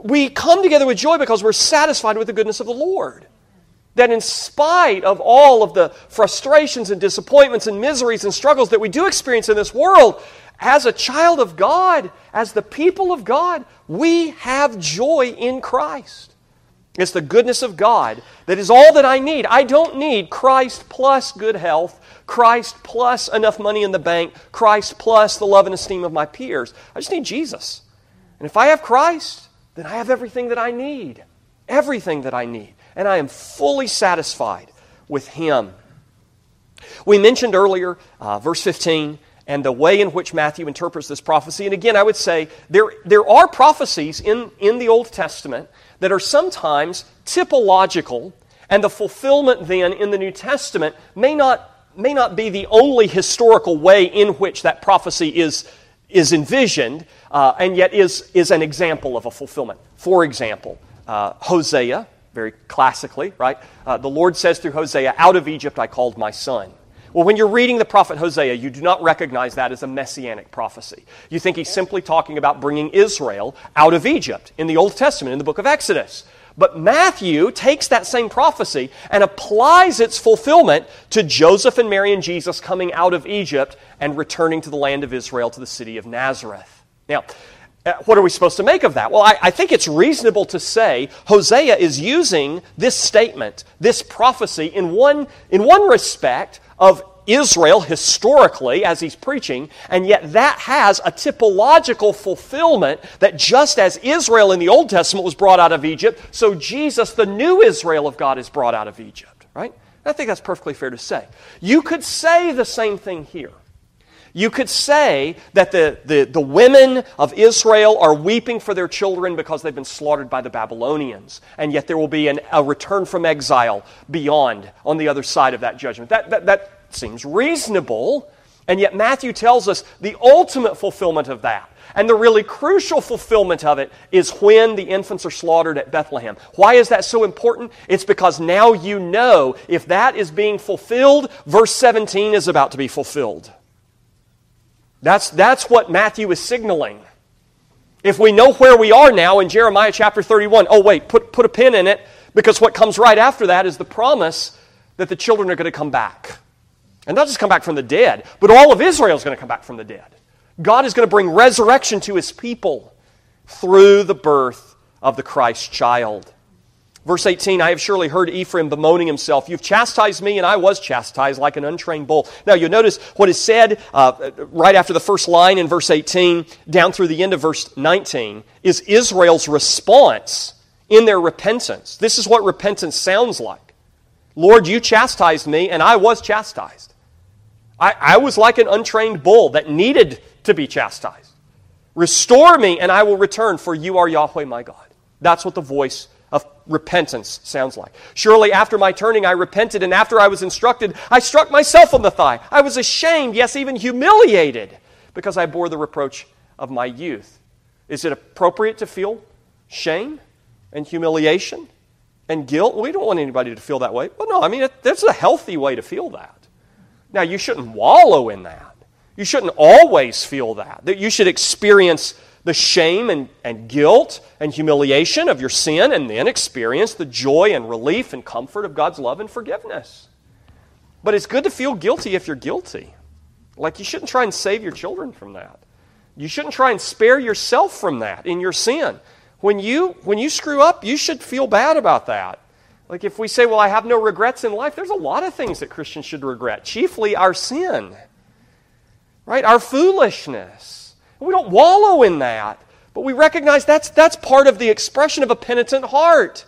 We come together with joy because we're satisfied with the goodness of the Lord. That in spite of all of the frustrations and disappointments and miseries and struggles that we do experience in this world, as a child of God, as the people of God, we have joy in Christ. It's the goodness of God that is all that I need. I don't need Christ plus good health, Christ plus enough money in the bank, Christ plus the love and esteem of my peers. I just need Jesus. And if I have Christ, then I have everything that I need. Everything that I need and I am fully satisfied with Him. We mentioned earlier, uh, verse 15, and the way in which Matthew interprets this prophecy. And again, I would say there, there are prophecies in, in the Old Testament that are sometimes typological, and the fulfillment then in the New Testament may not, may not be the only historical way in which that prophecy is, is envisioned, uh, and yet is, is an example of a fulfillment. For example, uh, Hosea very classically, right? Uh, the Lord says through Hosea, Out of Egypt I called my son. Well, when you're reading the prophet Hosea, you do not recognize that as a messianic prophecy. You think he's simply talking about bringing Israel out of Egypt in the Old Testament, in the book of Exodus. But Matthew takes that same prophecy and applies its fulfillment to Joseph and Mary and Jesus coming out of Egypt and returning to the land of Israel, to the city of Nazareth. Now, Uh, what are we supposed to make of that? Well, I, I, think it's reasonable to say Hosea is using this statement, this prophecy, in one, in one respect of Israel historically as he's preaching, and yet that has a typological fulfillment that just as Israel in the Old Testament was brought out of Egypt, so Jesus, the new Israel of God, is brought out of Egypt, right? I think that's perfectly fair to say. You could say the same thing here. You could say that the, the, the, women of Israel are weeping for their children because they've been slaughtered by the Babylonians, and yet there will be an, a return from exile beyond on the other side of that judgment. That, that, that seems reasonable, and yet Matthew tells us the ultimate fulfillment of that. And the really crucial fulfillment of it is when the infants are slaughtered at Bethlehem. Why is that so important? It's because now you know if that is being fulfilled, verse 17 is about to be fulfilled. That's, that's what Matthew is signaling. If we know where we are now in Jeremiah chapter 31, oh, wait, put, put a pin in it, because what comes right after that is the promise that the children are going to come back. And not just come back from the dead, but all of Israel is going to come back from the dead. God is going to bring resurrection to his people through the birth of the Christ child. Verse 18, I have surely heard Ephraim bemoaning himself. You've chastised me, and I was chastised like an untrained bull. Now, you'll notice what is said uh, right after the first line in verse 18, down through the end of verse 19, is Israel's response in their repentance. This is what repentance sounds like Lord, you chastised me, and I was chastised. I, I was like an untrained bull that needed to be chastised. Restore me, and I will return, for you are Yahweh my God. That's what the voice of repentance sounds like. Surely after my turning, I repented, and after I was instructed, I struck myself on the thigh. I was ashamed, yes, even humiliated, because I bore the reproach of my youth. Is it appropriate to feel shame and humiliation and guilt? We don't want anybody to feel that way. Well, no, I mean, there's a healthy way to feel that. Now, you shouldn't wallow in that. You shouldn't always feel that. That you should experience the shame and, and guilt and humiliation of your sin and then experience the joy and relief and comfort of God's love and forgiveness. But it's good to feel guilty if you're guilty. Like you shouldn't try and save your children from that. You shouldn't try and spare yourself from that in your sin. When you, when you screw up, you should feel bad about that. Like if we say, Well, I have no regrets in life, there's a lot of things that Christians should regret, chiefly our sin, right? Our foolishness. We don't wallow in that, but we recognize that's, that's part of the expression of a penitent heart.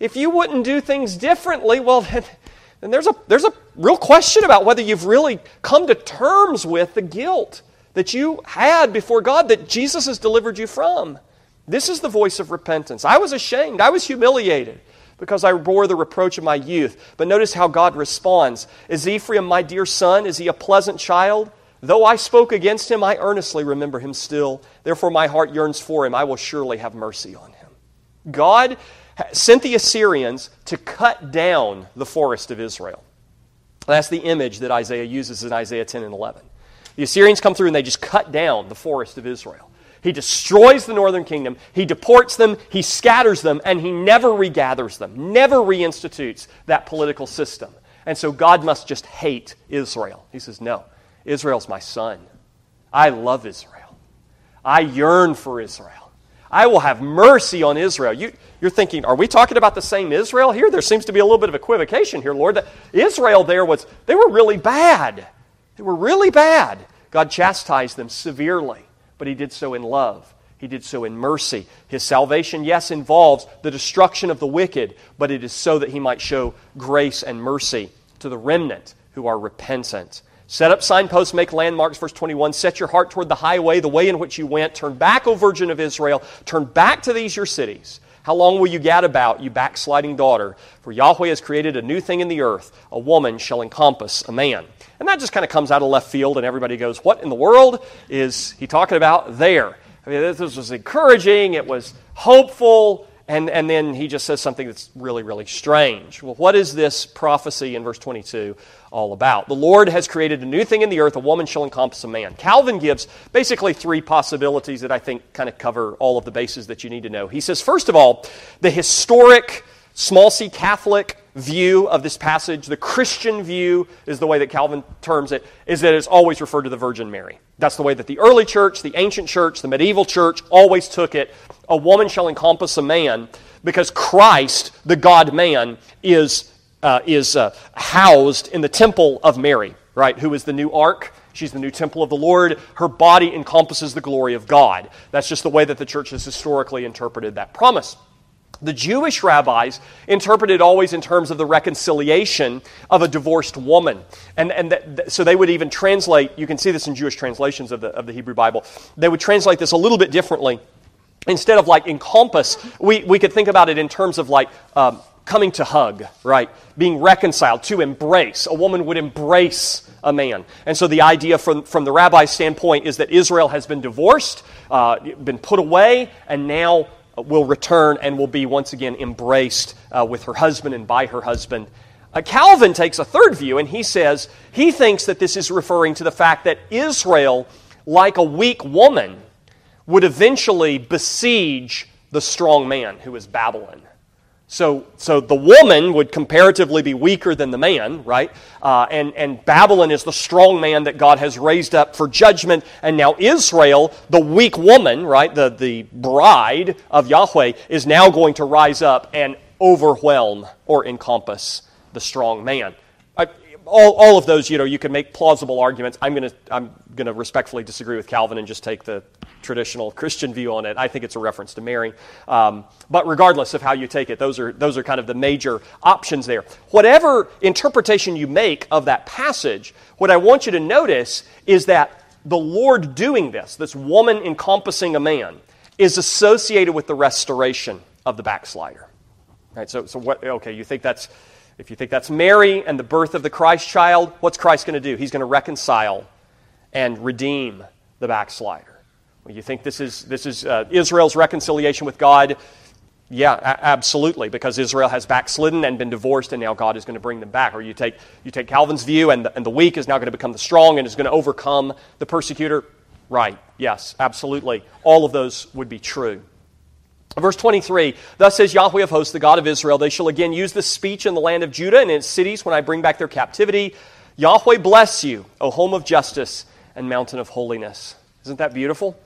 If you wouldn't do things differently, well, then, then there's, a, there's a real question about whether you've really come to terms with the guilt that you had before God that Jesus has delivered you from. This is the voice of repentance. I was ashamed, I was humiliated because I bore the reproach of my youth. But notice how God responds. Is Ephraim my dear son? Is he a pleasant child? Though I spoke against him, I earnestly remember him still. Therefore, my heart yearns for him. I will surely have mercy on him. God sent the Assyrians to cut down the forest of Israel. That's the image that Isaiah uses in Isaiah 10 and 11. The Assyrians come through and they just cut down the forest of Israel. He destroys the northern kingdom, he deports them, he scatters them, and he never regathers them, never reinstitutes that political system. And so God must just hate Israel. He says, No, Israel's my son. I love Israel. I yearn for Israel. I will have mercy on Israel. You, are thinking, are we talking about the same Israel here? There seems to be a little bit of equivocation here, Lord. Israel there was, they were really bad. They were really bad. God chastised them severely but he did so in love. He did so in mercy. His salvation, yes, involves the destruction of the wicked, but it is so that he might show grace and mercy to the remnant who are repentant. Set up signposts, make landmarks, verse 21. Set your heart toward the highway, the way in which you went. Turn back, O Virgin of Israel. Turn back to these your cities. How long will you gad about, you backsliding daughter? For Yahweh has created a new thing in the earth. A woman shall encompass a man. And that just kind of comes out of left field, and everybody goes, What in the world is he talking about there? I mean, this was encouraging, it was hopeful, and, and then he just says something that's really, really strange. Well, what is this prophecy in verse 22 all about? The Lord has created a new thing in the earth, a woman shall encompass a man. Calvin gives basically three possibilities that I think kind of cover all of the bases that you need to know. He says, first of all, the historic small c Catholic view of this passage, the Christian view is the way that Calvin terms it, is that it's always referred to the Virgin Mary. That's the way that the early church, the ancient church, the medieval church always took it. A woman shall encompass a man because Christ, the God man, is, uh, is uh, housed in the temple of Mary, right? Who is the new ark. She's the new temple of the Lord. Her body encompasses the glory of God. That's just the way that the church has historically interpreted that promise. The Jewish rabbis interpreted always in terms of the reconciliation of a divorced woman. And, and that, so they would even translate, you can see this in Jewish translations of the, of the Hebrew Bible, they would translate this a little bit differently. Instead of like encompass, we, we could think about it in terms of like um, coming to hug, right? Being reconciled, to embrace. A woman would embrace a man. And so the idea from, from the rabbi's standpoint is that Israel has been divorced, uh, been put away, and now will return and will be once again embraced uh, with her husband and by her husband. Uh, Calvin takes a third view and he says he thinks that this is referring to the fact that Israel, like a weak woman, would eventually besiege the strong man who is Babylon. So, so the woman would comparatively be weaker than the man, right? Uh, and, and Babylon is the strong man that God has raised up for judgment. And now Israel, the weak woman, right, the, the bride of Yahweh, is now going to rise up and overwhelm or encompass the strong man. All, all of those, you know, you can make plausible arguments. I'm going to I'm going to respectfully disagree with Calvin and just take the traditional Christian view on it. I think it's a reference to Mary. Um, but regardless of how you take it, those are, those are kind of the major options there. Whatever interpretation you make of that passage, what I want you to notice is that the Lord doing this, this woman encompassing a man, is associated with the restoration of the backslider. Right, so, so what, okay, you think that's, if you think that's Mary and the birth of the Christ child, what's Christ going to do? He's going to reconcile and redeem the backslider. Well, you think this is, this is uh, Israel's reconciliation with God? Yeah, a- absolutely, because Israel has backslidden and been divorced, and now God is going to bring them back. Or you take, you take Calvin's view, and the, and the weak is now going to become the strong and is going to overcome the persecutor. Right, yes, absolutely. All of those would be true. Verse 23 Thus says Yahweh of hosts, the God of Israel, they shall again use this speech in the land of Judah and in its cities when I bring back their captivity. Yahweh bless you, O home of justice and mountain of holiness. Isn't that beautiful?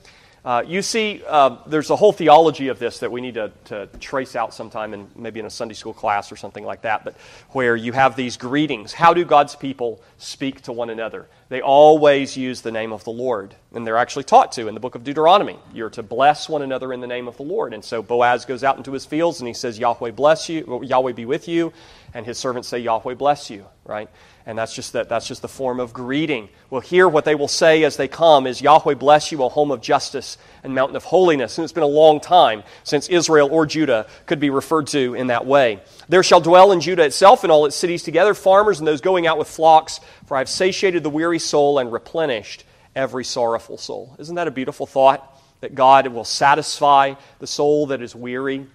Uh, you see, uh, there's a whole theology of this that we need to, to trace out sometime, and maybe in a Sunday school class or something like that, but where you have these greetings. How do God's people speak to one another? They always use the name of the Lord, and they're actually taught to in the book of Deuteronomy. You're to bless one another in the name of the Lord. And so Boaz goes out into his fields and he says, Yahweh bless you, Yahweh be with you, and his servants say, Yahweh bless you, right? And that's just, that, that's just the form of greeting. Well, here what they will say as they come is, Yahweh bless you, a home of justice and mountain of holiness. And it's been a long time since Israel or Judah could be referred to in that way. There shall dwell in Judah itself and all its cities together farmers and those going out with flocks, for I have satiated the weary soul and replenished every sorrowful soul. Isn't that a beautiful thought? That God will satisfy the soul that is weary,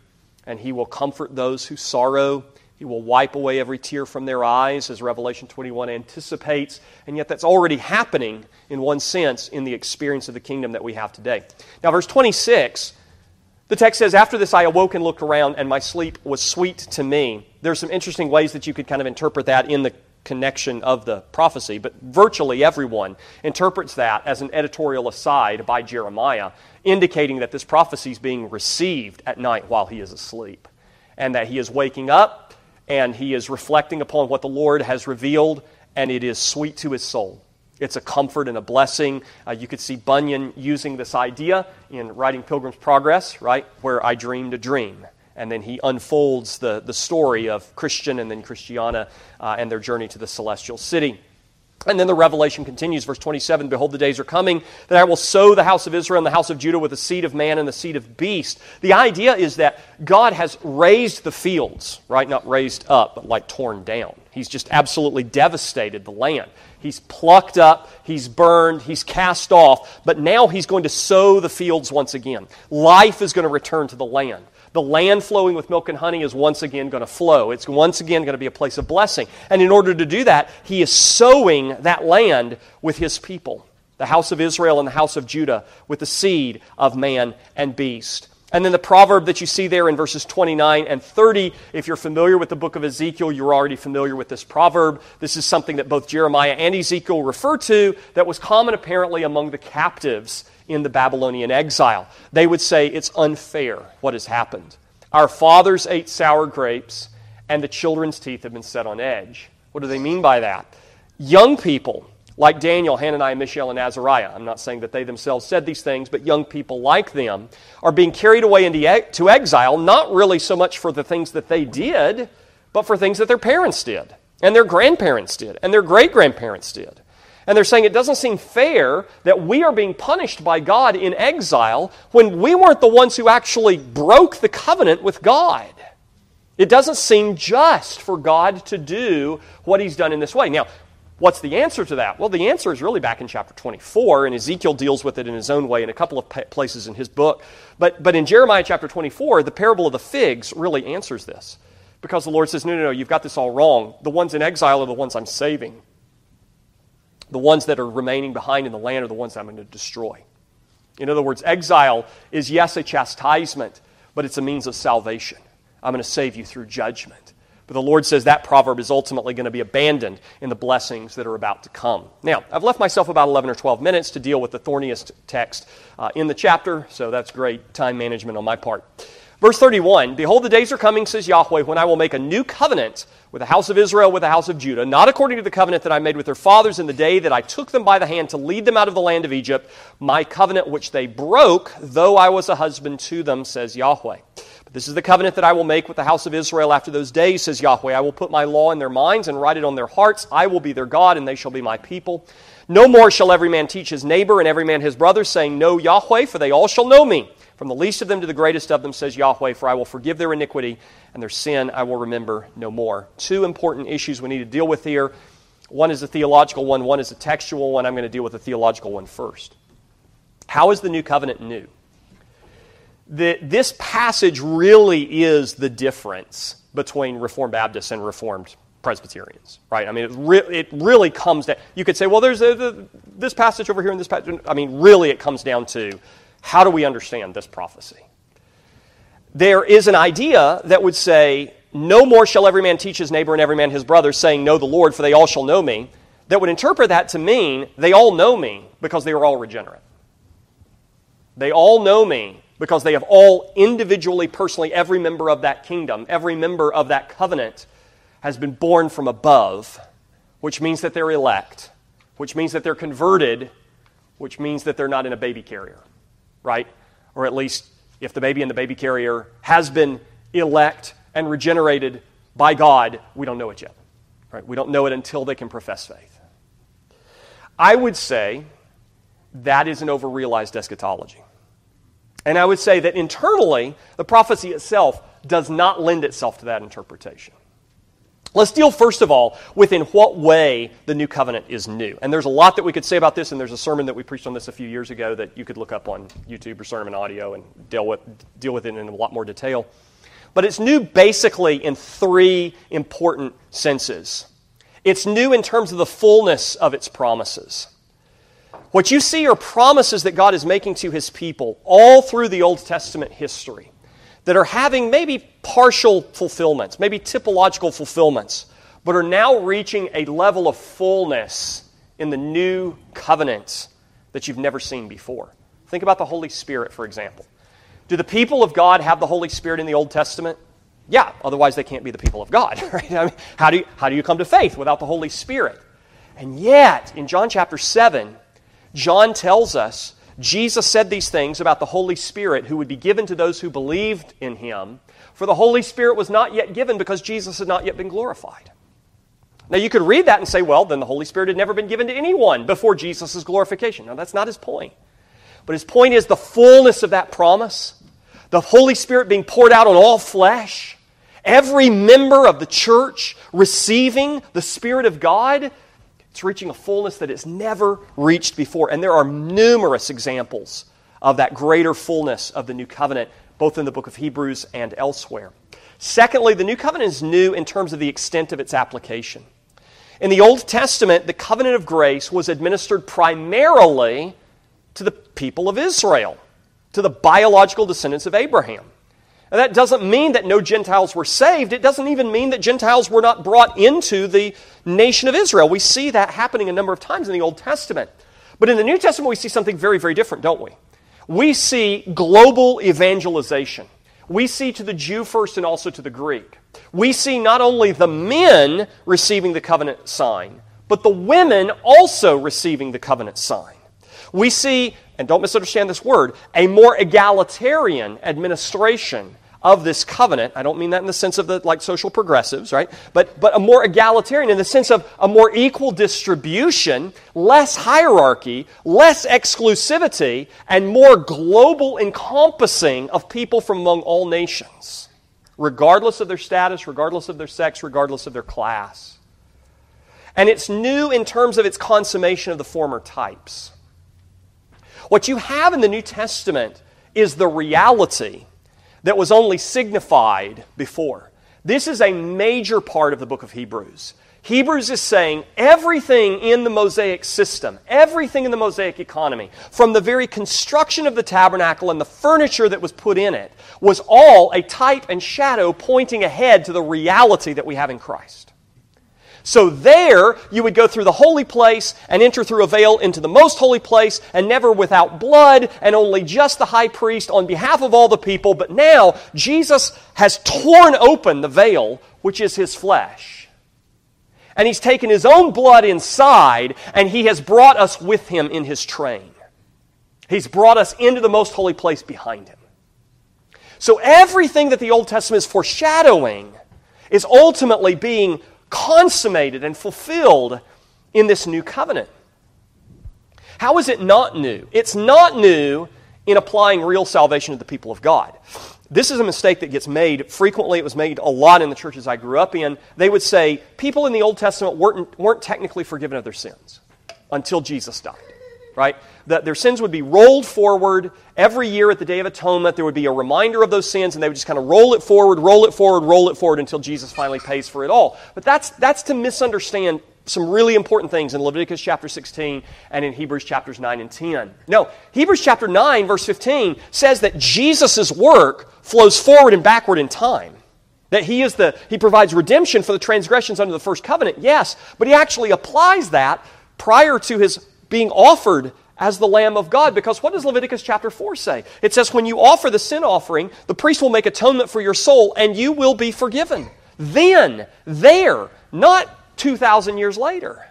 and He will comfort those who sorrow he will wipe away every tear from their eyes, as Revelation 21 anticipates. And yet, that's already happening, in one sense, in the experience of the kingdom that we have today. Now, verse 26, the text says, After this I awoke and looked around, and my sleep was sweet to me. There's some interesting ways that you could kind of interpret that in the connection of the prophecy, but virtually everyone interprets that as an editorial aside by Jeremiah, indicating that this prophecy is being received at night while he is asleep, and that he is waking up and he is reflecting upon what the Lord has revealed, and it is sweet to his soul. It's a comfort and a blessing. Uh, you could see Bunyan using this idea in writing Pilgrim's Progress, right? Where I dreamed a dream. And then he unfolds the, the story of Christian and then Christiana uh, and their journey to the celestial city. And then the revelation continues, verse 27 Behold, the days are coming that I will sow the house of Israel and the house of Judah with the seed of man and the seed of beast. The idea is that God has raised the fields, right? Not raised up, but like torn down. He's just absolutely devastated the land. He's plucked up, he's burned, he's cast off, but now he's going to sow the fields once again. Life is going to return to the land. The land flowing with milk and honey is once again going to flow. It's once again going to be a place of blessing. And in order to do that, he is sowing that land with his people, the house of Israel and the house of Judah, with the seed of man and beast. And then the proverb that you see there in verses 29 and 30, if you're familiar with the book of Ezekiel, you're already familiar with this proverb. This is something that both Jeremiah and Ezekiel refer to that was common apparently among the captives in the Babylonian exile. They would say it's unfair what has happened. Our fathers ate sour grapes, and the children's teeth have been set on edge. What do they mean by that? Young people, like Daniel, Hananiah, Mishael, and Azariah, I'm not saying that they themselves said these things, but young people like them are being carried away into exile, not really so much for the things that they did, but for things that their parents did, and their grandparents did, and their great grandparents did. And they're saying it doesn't seem fair that we are being punished by God in exile when we weren't the ones who actually broke the covenant with God. It doesn't seem just for God to do what he's done in this way. Now, what's the answer to that? Well, the answer is really back in chapter 24, and Ezekiel deals with it in his own way in a couple of places in his book. But, but in Jeremiah chapter 24, the parable of the figs really answers this. Because the Lord says, no, no, no, you've got this all wrong. The ones in exile are the ones I'm saving. The ones that are remaining behind in the land are the ones I'm going to destroy. In other words, exile is, yes, a chastisement, but it's a means of salvation. I'm going to save you through judgment. But the Lord says that proverb is ultimately going to be abandoned in the blessings that are about to come. Now, I've left myself about 11 or 12 minutes to deal with the thorniest text uh, in the chapter, so that's great time management on my part. Verse 31 Behold, the days are coming, says Yahweh, when I will make a new covenant with the house of Israel, with the house of Judah, not according to the covenant that I made with their fathers in the day that I took them by the hand to lead them out of the land of Egypt, my covenant which they broke, though I was a husband to them, says Yahweh. But this is the covenant that I will make with the house of Israel after those days, says Yahweh. I will put my law in their minds and write it on their hearts. I will be their God, and they shall be my people. No more shall every man teach his neighbor and every man his brother, saying, Know Yahweh, for they all shall know me From the least of them to the greatest of them, says Yahweh, for I will forgive their iniquity and their sin I will remember no more. Two important issues we need to deal with here. One is a theological one, one is a textual one. I'm going to deal with the theological one first. How is the new covenant new? The, this passage really is the difference between Reformed Baptists and Reformed Presbyterians, right? I mean, it, re- it really comes down. You could say, well, there's a, the, this passage over here and this passage. I mean, really, it comes down to how do we understand this prophecy? There is an idea that would say, no more shall every man teach his neighbor and every man his brother, saying, Know the Lord, for they all shall know me. That would interpret that to mean they all know me because they are all regenerate. They all know me because they have all individually, personally, every member of that kingdom, every member of that covenant has been born from above, which means that they're elect, which means that they're converted, which means that they're not in a baby carrier, right? Or at least if the baby in the baby carrier has been elect and regenerated by God, we don't know it yet. Right? We don't know it until they can profess faith. I would say that is an overrealized eschatology. And I would say that internally, the prophecy itself does not lend itself to that interpretation. Let's deal first of all with in what way the new covenant is new. And there's a lot that we could say about this, and there's a sermon that we preached on this a few years ago that you could look up on YouTube or Sermon Audio and deal with, deal with it in a lot more detail. But it's new basically in three important senses. It's new in terms of the fullness of its promises. What you see are promises that God is making to his people all through the Old Testament history that are having maybe partial fulfillments, maybe typological fulfillments, but are now reaching a level of fullness in the new covenant that you've never seen before. Think about the Holy Spirit, for example. Do the people of God have the Holy Spirit in the Old Testament? Yeah, otherwise they can't be the people of God. Right? I mean, how, do you, how do you come to faith without the Holy Spirit? And yet, in John chapter 7, John tells us Jesus said these things about the Holy Spirit who would be given to those who believed in him, for the Holy Spirit was not yet given because Jesus had not yet been glorified. Now, you could read that and say, well, then the Holy Spirit had never been given to anyone before Jesus' glorification. Now, that's not his point. But his point is the fullness of that promise, the Holy Spirit being poured out on all flesh, every member of the church receiving the Spirit of God it's reaching a fullness that it's never reached before. And there are numerous examples of that greater fullness of the new covenant, both in the book of Hebrews and elsewhere. Secondly, the new covenant is new in terms of the extent of its application. In the Old Testament, the covenant of grace was administered primarily to the people of Israel, to the biological descendants of Abraham. And that doesn't mean that no Gentiles were saved. It doesn't even mean that Gentiles were not brought into the nation of Israel. We see that happening a number of times in the Old Testament. But in the New Testament, we see something very, very different, don't we? We see global evangelization. We see to the Jew first and also to the Greek. We see not only the men receiving the covenant sign, but the women also receiving the covenant sign. We see, and don't misunderstand this word, a more egalitarian administration of this covenant. I don't mean that in the sense of the like social progressives, right? But but a more egalitarian in the sense of a more equal distribution, less hierarchy, less exclusivity, and more global encompassing of people from among all nations, regardless of their status, regardless of their sex, regardless of their class. And it's new in terms of its consummation of the former types. What you have in the New Testament is the reality that was only signified before. This is a major part of the book of Hebrews. Hebrews is saying everything in the Mosaic system, everything in the Mosaic economy, from the very construction of the tabernacle and the furniture that was put in it, was all a type and shadow pointing ahead to the reality that we have in Christ. So there, you would go through the holy place and enter through a veil into the most holy place, and never without blood, and only just the high priest on behalf of all the people. But now, Jesus has torn open the veil, which is his flesh. And he's taken his own blood inside, and he has brought us with him in his train. He's brought us into the most holy place behind him. So everything that the Old Testament is foreshadowing is ultimately being consummated and fulfilled in this new covenant. How is it not new? It's not new in applying real salvation to the people of God. This is a mistake that gets made frequently. It was made a lot in the churches I grew up in. They would say people in the Old Testament weren't, weren't technically forgiven of their sins until Jesus died, right? That their sins would be rolled forward every year at the Day of Atonement. There would be a reminder of those sins, and they would just kind of roll it forward, roll it forward, roll it forward until Jesus finally pays for it all. But that's, that's to misunderstand some really important things in Leviticus chapter 16 and in Hebrews chapters 9 and 10. No, Hebrews chapter 9, verse 15 says that Jesus' work flows forward and backward in time. That he is the he provides redemption for the transgressions under the first covenant, yes, but he actually applies that prior to his being offered as the Lamb of God. Because what does Leviticus chapter 4 say? It says, When you offer the sin offering, the priest will make atonement for your soul, and you will be forgiven. Then, there, not 2,000 years later.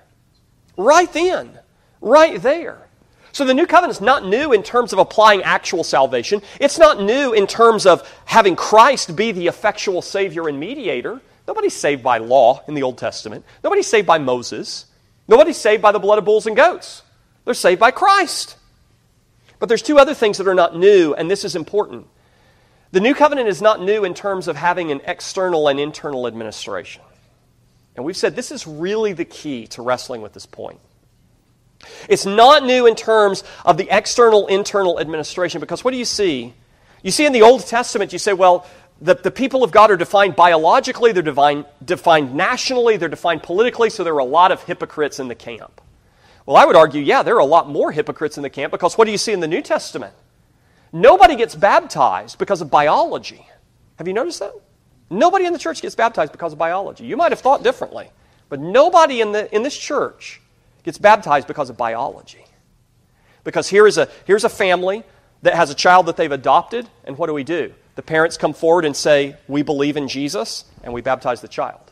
Right then, right there. So the new covenant is not new in terms of applying actual salvation. It's not new in terms of having Christ be the effectual Savior and mediator. Nobody's saved by law in the Old Testament. Nobody's saved by Moses. Nobody's saved by the blood of bulls and goats. They're saved by Christ. But there's two other things that are not new, and this is important. The new covenant is not new in terms of having an external and internal administration. And we've said this is really the key to wrestling with this point. It's not new in terms of the external internal administration because what do you see? You see in the Old Testament, you say, well, the, the people of God are defined biologically, they're defined, defined nationally, they're defined politically, so there are a lot of hypocrites in the camp. Well, I would argue, yeah, there are a lot more hypocrites in the camp because what do you see in the New Testament? Nobody gets baptized because of biology. Have you noticed that? Nobody in the church gets baptized because of biology. You might have thought differently, but nobody in, the, in this church gets baptized because of biology. Because here is a, here's a family that has a child that they've adopted, and what do we do? The parents come forward and say, We believe in Jesus, and we baptize the child.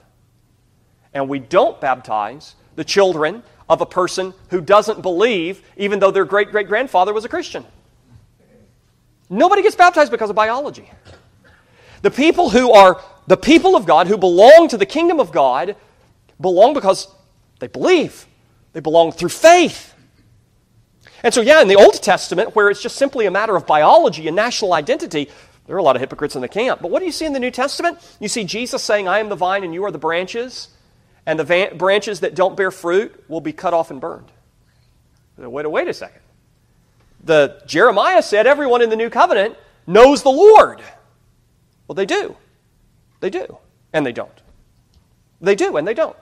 And we don't baptize the children of a person who doesn't believe, even though their great great grandfather was a Christian. Nobody gets baptized because of biology. The people who are the people of God, who belong to the kingdom of God, belong because they believe. They belong through faith. And so, yeah, in the Old Testament, where it's just simply a matter of biology and national identity, there are a lot of hypocrites in the camp. But what do you see in the New Testament? You see Jesus saying, I am the vine and you are the branches, and the van- branches that don't bear fruit will be cut off and burned. Wait, wait a second. The Jeremiah said everyone in the new covenant knows the Lord. Well, they do. They do. And they don't. They do and they don't.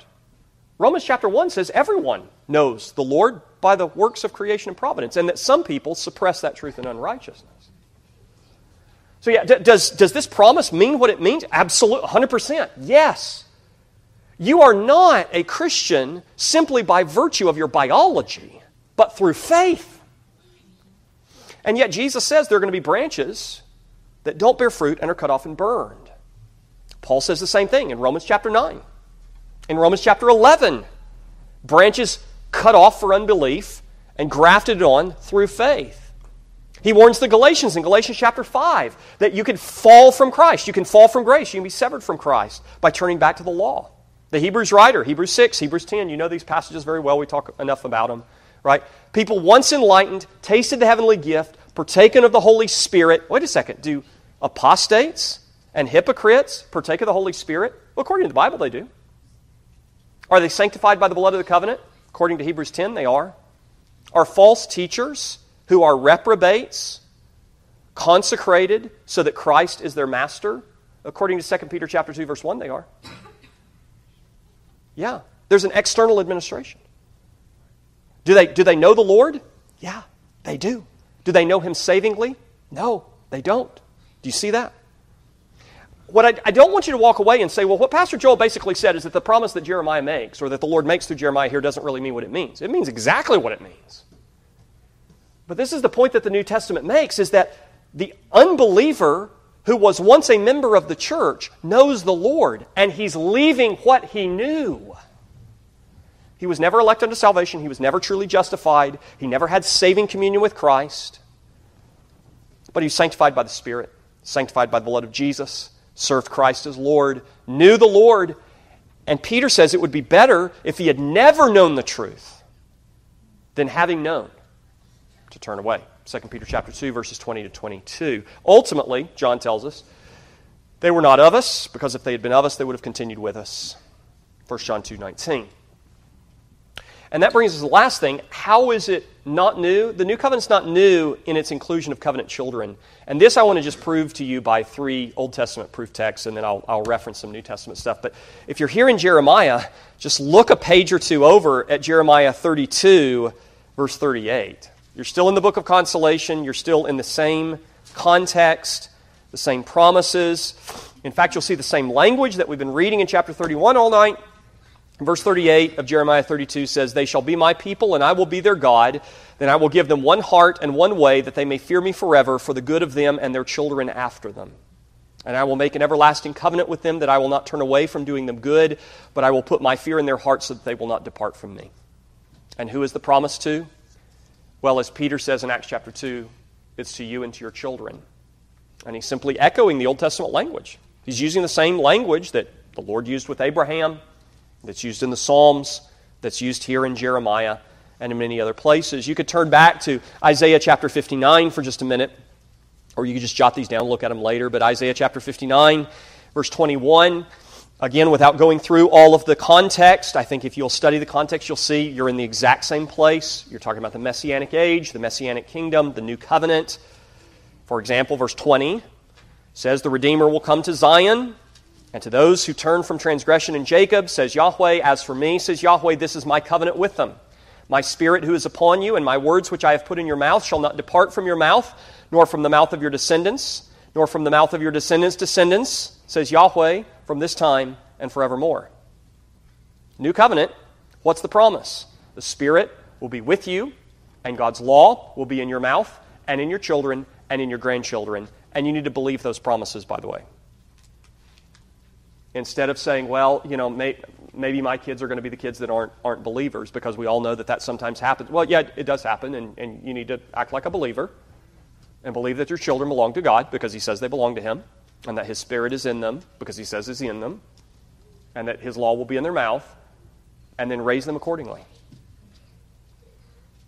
Romans chapter 1 says everyone knows the Lord by the works of creation and providence, and that some people suppress that truth in unrighteousness. So, yeah, d- does, does this promise mean what it means? Absolutely, 100%. Yes. You are not a Christian simply by virtue of your biology, but through faith. And yet, Jesus says there are going to be branches that don't bear fruit and are cut off and burned. Paul says the same thing in Romans chapter 9. In Romans chapter 11, branches cut off for unbelief and grafted on through faith. He warns the Galatians in Galatians chapter 5 that you can fall from Christ. You can fall from grace. You can be severed from Christ by turning back to the law. The Hebrews writer, Hebrews 6, Hebrews 10, you know these passages very well. We talk enough about them, right? People once enlightened, tasted the heavenly gift, partaken of the Holy Spirit. Wait a second. Do apostates and hypocrites partake of the Holy Spirit? Well, according to the Bible, they do. Are they sanctified by the blood of the covenant? According to Hebrews 10, they are. Are false teachers who are reprobates consecrated so that Christ is their master? According to 2 Peter chapter 2 verse 1 they are. Yeah, there's an external administration. Do they do they know the Lord? Yeah, they do. Do they know him savingly? No, they don't. Do you see that? What I, I, don't want you to walk away and say, well, what Pastor Joel basically said is that the promise that Jeremiah makes, or that the Lord makes through Jeremiah here, doesn't really mean what it means. It means exactly what it means. But this is the point that the New Testament makes is that the unbeliever who was once a member of the church knows the Lord, and he's leaving what he knew. He was never elected unto salvation. He was never truly justified. He never had saving communion with Christ. But he was sanctified by the Spirit sanctified by the blood of Jesus, served Christ as Lord, knew the Lord. And Peter says it would be better if he had never known the truth than having known to turn away. 2 Peter chapter 2 verses 20 to 22. Ultimately, John tells us, they were not of us because if they had been of us they would have continued with us. 1 John 2:19. And that brings us to the last thing. How is it not new? The new covenant's not new in its inclusion of covenant children. And this I want to just prove to you by three Old Testament proof texts, and then I'll, I'll reference some New Testament stuff. But if you're here in Jeremiah, just look a page or two over at Jeremiah 32, verse 38. You're still in the book of consolation, you're still in the same context, the same promises. In fact, you'll see the same language that we've been reading in chapter 31 all night Verse 38 of Jeremiah 32 says, They shall be my people, and I will be their God. Then I will give them one heart and one way, that they may fear me forever, for the good of them and their children after them. And I will make an everlasting covenant with them, that I will not turn away from doing them good, but I will put my fear in their hearts, so that they will not depart from me. And who is the promise to? Well, as Peter says in Acts chapter 2, it's to you and to your children. And he's simply echoing the Old Testament language. He's using the same language that the Lord used with Abraham, that's used in the Psalms, that's used here in Jeremiah, and in many other places. You could turn back to Isaiah chapter 59 for just a minute, or you could just jot these down look at them later. But Isaiah chapter 59, verse 21, again, without going through all of the context, I think if you'll study the context, you'll see you're in the exact same place. You're talking about the Messianic age, the Messianic kingdom, the new covenant. For example, verse 20 says, The Redeemer will come to Zion and to those who turn from transgression in Jacob, says Yahweh, As for me, says Yahweh, this is my covenant with them. My spirit who is upon you, and my words which I have put in your mouth, shall not depart from your mouth, nor from the mouth of your descendants, nor from the mouth of your descendants' descendants, says Yahweh, from this time and forevermore. New covenant, what's the promise? The Spirit will be with you, and God's law will be in your mouth, and in your children, and in your grandchildren. And you need to believe those promises, by the way instead of saying, well, you know, may, maybe my kids are going to be the kids that aren't, aren't believers, because we all know that that sometimes happens. Well, yeah, it does happen, and, and you need to act like a believer and believe that your children belong to God because He says they belong to Him, and that His Spirit is in them because He says He's in them, and that His law will be in their mouth, and then raise them accordingly.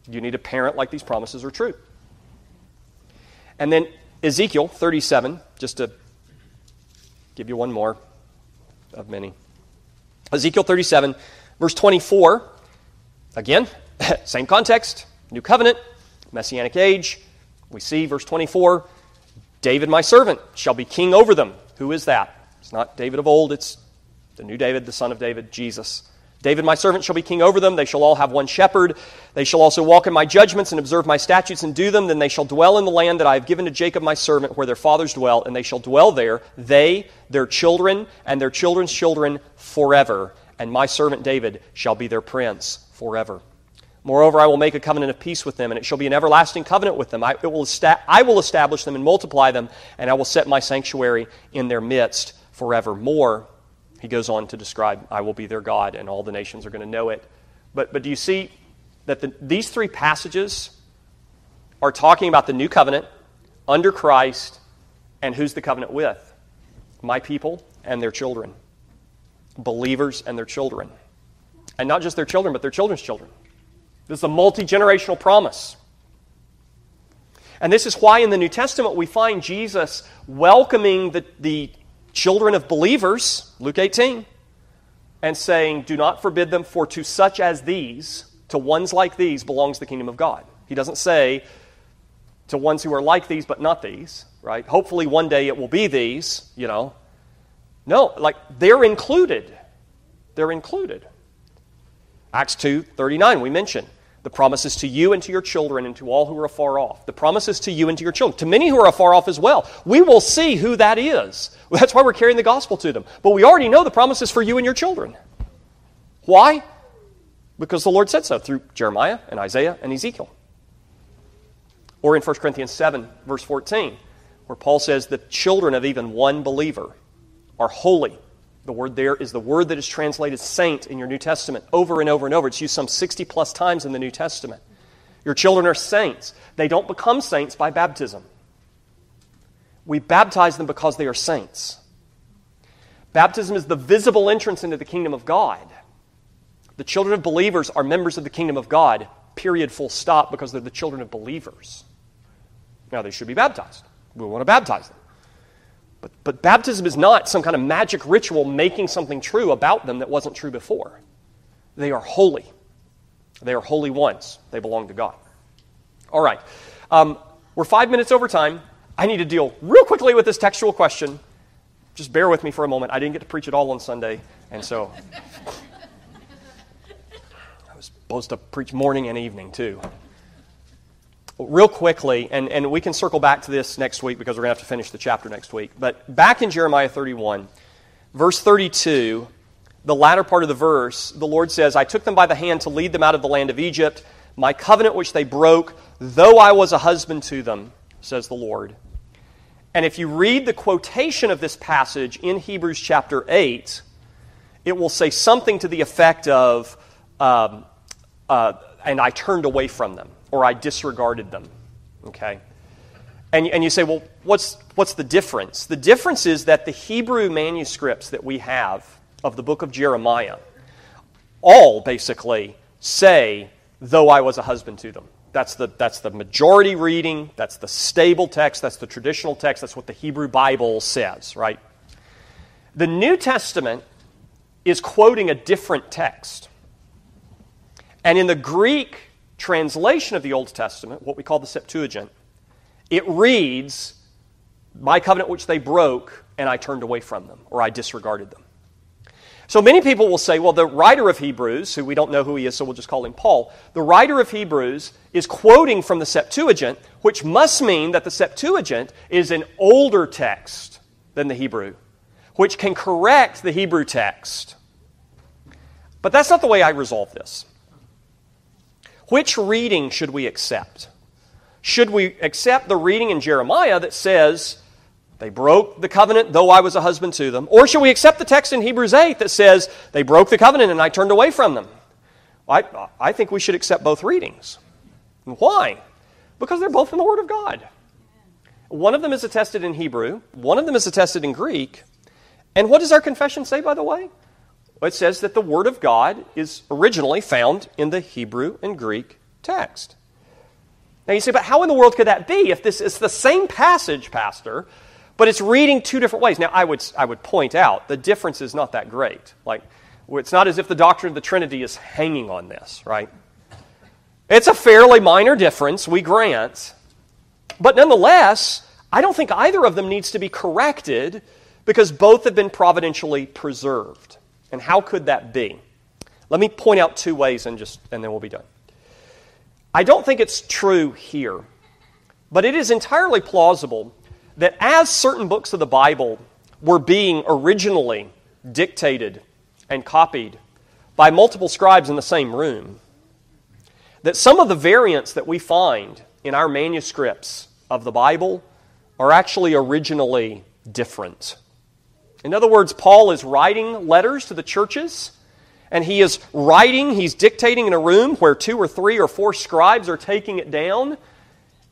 You need a parent like these promises are true. And then Ezekiel 37, just to give you one more of many. Ezekiel 37, verse 24. Again, same context, new covenant, messianic age. We see verse 24 David, my servant, shall be king over them. Who is that? It's not David of old, it's the new David, the son of David, Jesus. David, my servant, shall be king over them. They shall all have one shepherd. They shall also walk in my judgments and observe my statutes and do them. Then they shall dwell in the land that I have given to Jacob, my servant, where their fathers dwell, and they shall dwell there, they, their children, and their children's children forever. And my servant David shall be their prince forever. Moreover, I will make a covenant of peace with them, and it shall be an everlasting covenant with them. I, will, I will establish them and multiply them, and I will set my sanctuary in their midst forevermore. He goes on to describe, I will be their God, and all the nations are going to know it. But, but do you see that the, these three passages are talking about the new covenant under Christ, and who's the covenant with? My people and their children, believers and their children. And not just their children, but their children's children. This is a multi generational promise. And this is why in the New Testament we find Jesus welcoming the, the children of believers, Luke 18, and saying, Do not forbid them, for to such as these, to ones like these, belongs the kingdom of God. He doesn't say to ones who are like these but not these, right? Hopefully one day it will be these, you know. No, like they're included. They're included. Acts 2 39, we mentioned. The promises to you and to your children and to all who are afar off. The promises to you and to your children. To many who are afar off as well. We will see who that is. That's why we're carrying the gospel to them. But we already know the promises for you and your children. Why? Because the Lord said so through Jeremiah and Isaiah and Ezekiel. Or in 1 Corinthians 7, verse 14, where Paul says the children of even one believer are holy the word there is the word that is translated saint in your New Testament over and over and over. It's used some 60 plus times in the New Testament. Your children are saints. They don't become saints by baptism. We baptize them because they are saints. Baptism is the visible entrance into the kingdom of God. The children of believers are members of the kingdom of God period, full stop, because they're the children of believers. Now, they should be baptized. We want to baptize them. But, but baptism is not some kind of magic ritual making something true about them that wasn't true before. They are holy. They are holy ones. They belong to God. All right. Um, we're five minutes over time. I need to deal real quickly with this textual question. Just bear with me for a moment. I didn't get to preach it all on Sunday, and so I was supposed to preach morning and evening too. Real quickly, and, and we can circle back to this next week because we're going to have to finish the chapter next week. But back in Jeremiah 31, verse 32, the latter part of the verse, the Lord says, I took them by the hand to lead them out of the land of Egypt, my covenant which they broke, though I was a husband to them, says the Lord. And if you read the quotation of this passage in Hebrews chapter 8, it will say something to the effect of, um, uh, and I turned away from them or I disregarded them. Okay? And, and you say, well, what's, what's the difference? The difference is that the Hebrew manuscripts that we have of the book of Jeremiah all basically say, though I was a husband to them. That's the, that's the majority reading, that's the stable text, that's the traditional text, that's what the Hebrew Bible says, right? The New Testament is quoting a different text. And in the Greek translation of the Old Testament, what we call the Septuagint, it reads, My covenant which they broke, and I turned away from them, or I disregarded them. So many people will say, well, the writer of Hebrews, who we don't know who he is, so we'll just call him Paul, the writer of Hebrews is quoting from the Septuagint, which must mean that the Septuagint is an older text than the Hebrew, which can correct the Hebrew text. But that's not the way I resolve this. Which reading should we accept? Should we accept the reading in Jeremiah that says, they broke the covenant, though I was a husband to them? Or should we accept the text in Hebrews 8 that says, they broke the covenant and I turned away from them? I, I think we should accept both readings. Why? Because they're both in the Word of God. One of them is attested in Hebrew, one of them is attested in Greek. And what does our confession say, by the way? It says that the Word of God is originally found in the Hebrew and Greek text. Now you say, but how in the world could that be if this is the same passage, Pastor, but it's reading two different ways? Now I would, I would point out the difference is not that great. Like, it's not as if the doctrine of the Trinity is hanging on this, right? It's a fairly minor difference, we grant. But nonetheless, I don't think either of them needs to be corrected because both have been providentially preserved. And how could that be? Let me point out two ways and just and then we'll be done. I don't think it's true here, but it is entirely plausible that as certain books of the Bible were being originally dictated and copied by multiple scribes in the same room, that some of the variants that we find in our manuscripts of the Bible are actually originally different. In other words, Paul is writing letters to the churches, and he is writing, he's dictating in a room where two or three or four scribes are taking it down,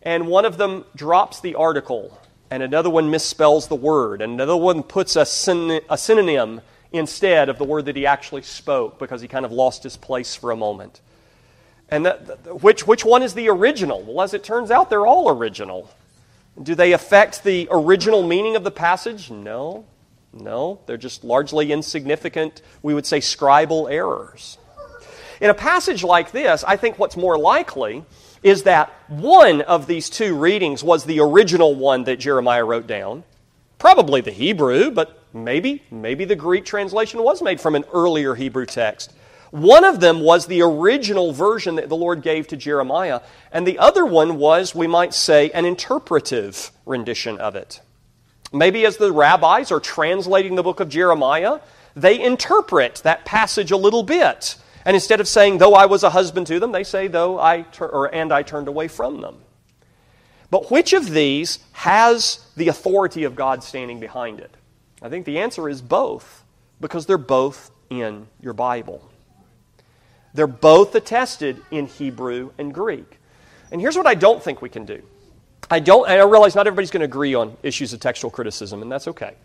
and one of them drops the article, and another one misspells the word, and another one puts a, syn- a synonym instead of the word that he actually spoke because he kind of lost his place for a moment. And that, which, which one is the original? Well, as it turns out, they're all original. Do they affect the original meaning of the passage? No. No, they're just largely insignificant, we would say, scribal errors. In a passage like this, I think what's more likely is that one of these two readings was the original one that Jeremiah wrote down. Probably the Hebrew, but maybe, maybe the Greek translation was made from an earlier Hebrew text. One of them was the original version that the Lord gave to Jeremiah, and the other one was, we might say, an interpretive rendition of it. Maybe as the rabbis are translating the book of Jeremiah, they interpret that passage a little bit. And instead of saying, though I was a husband to them, they say, though I, tur- or, and I turned away from them. But which of these has the authority of God standing behind it? I think the answer is both, because they're both in your Bible. They're both attested in Hebrew and Greek. And here's what I don't think we can do I don't, I realize not everybody's going to agree on issues of textual criticism, and that's okay.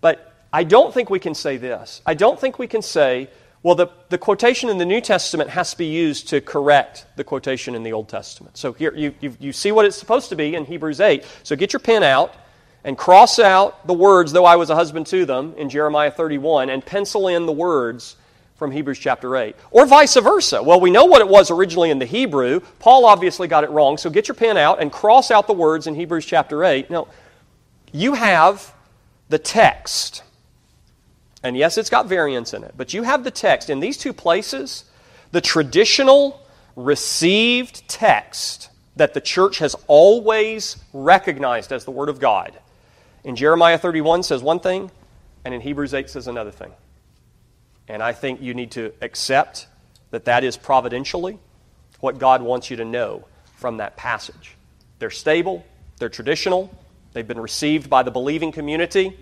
But I don't think we can say this. I don't think we can say, Well, the, the quotation in the New Testament has to be used to correct the quotation in the Old Testament. So here you, you, you see what it's supposed to be in Hebrews 8. So get your pen out and cross out the words, though I was a husband to them, in Jeremiah 31, and pencil in the words from Hebrews chapter 8. Or vice versa. Well, we know what it was originally in the Hebrew. Paul obviously got it wrong, so get your pen out and cross out the words in Hebrews chapter 8. Now, you have the text. And yes, it's got variants in it, but you have the text. In these two places, the traditional received text that the church has always recognized as the Word of God in Jeremiah 31 says one thing, and in Hebrews 8 says another thing. And I think you need to accept that that is providentially what God wants you to know from that passage. They're stable, they're traditional, they've been received by the believing community.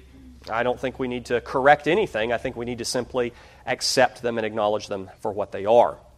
I don't think we need to correct anything. I think we need to simply accept them and acknowledge them for what they are.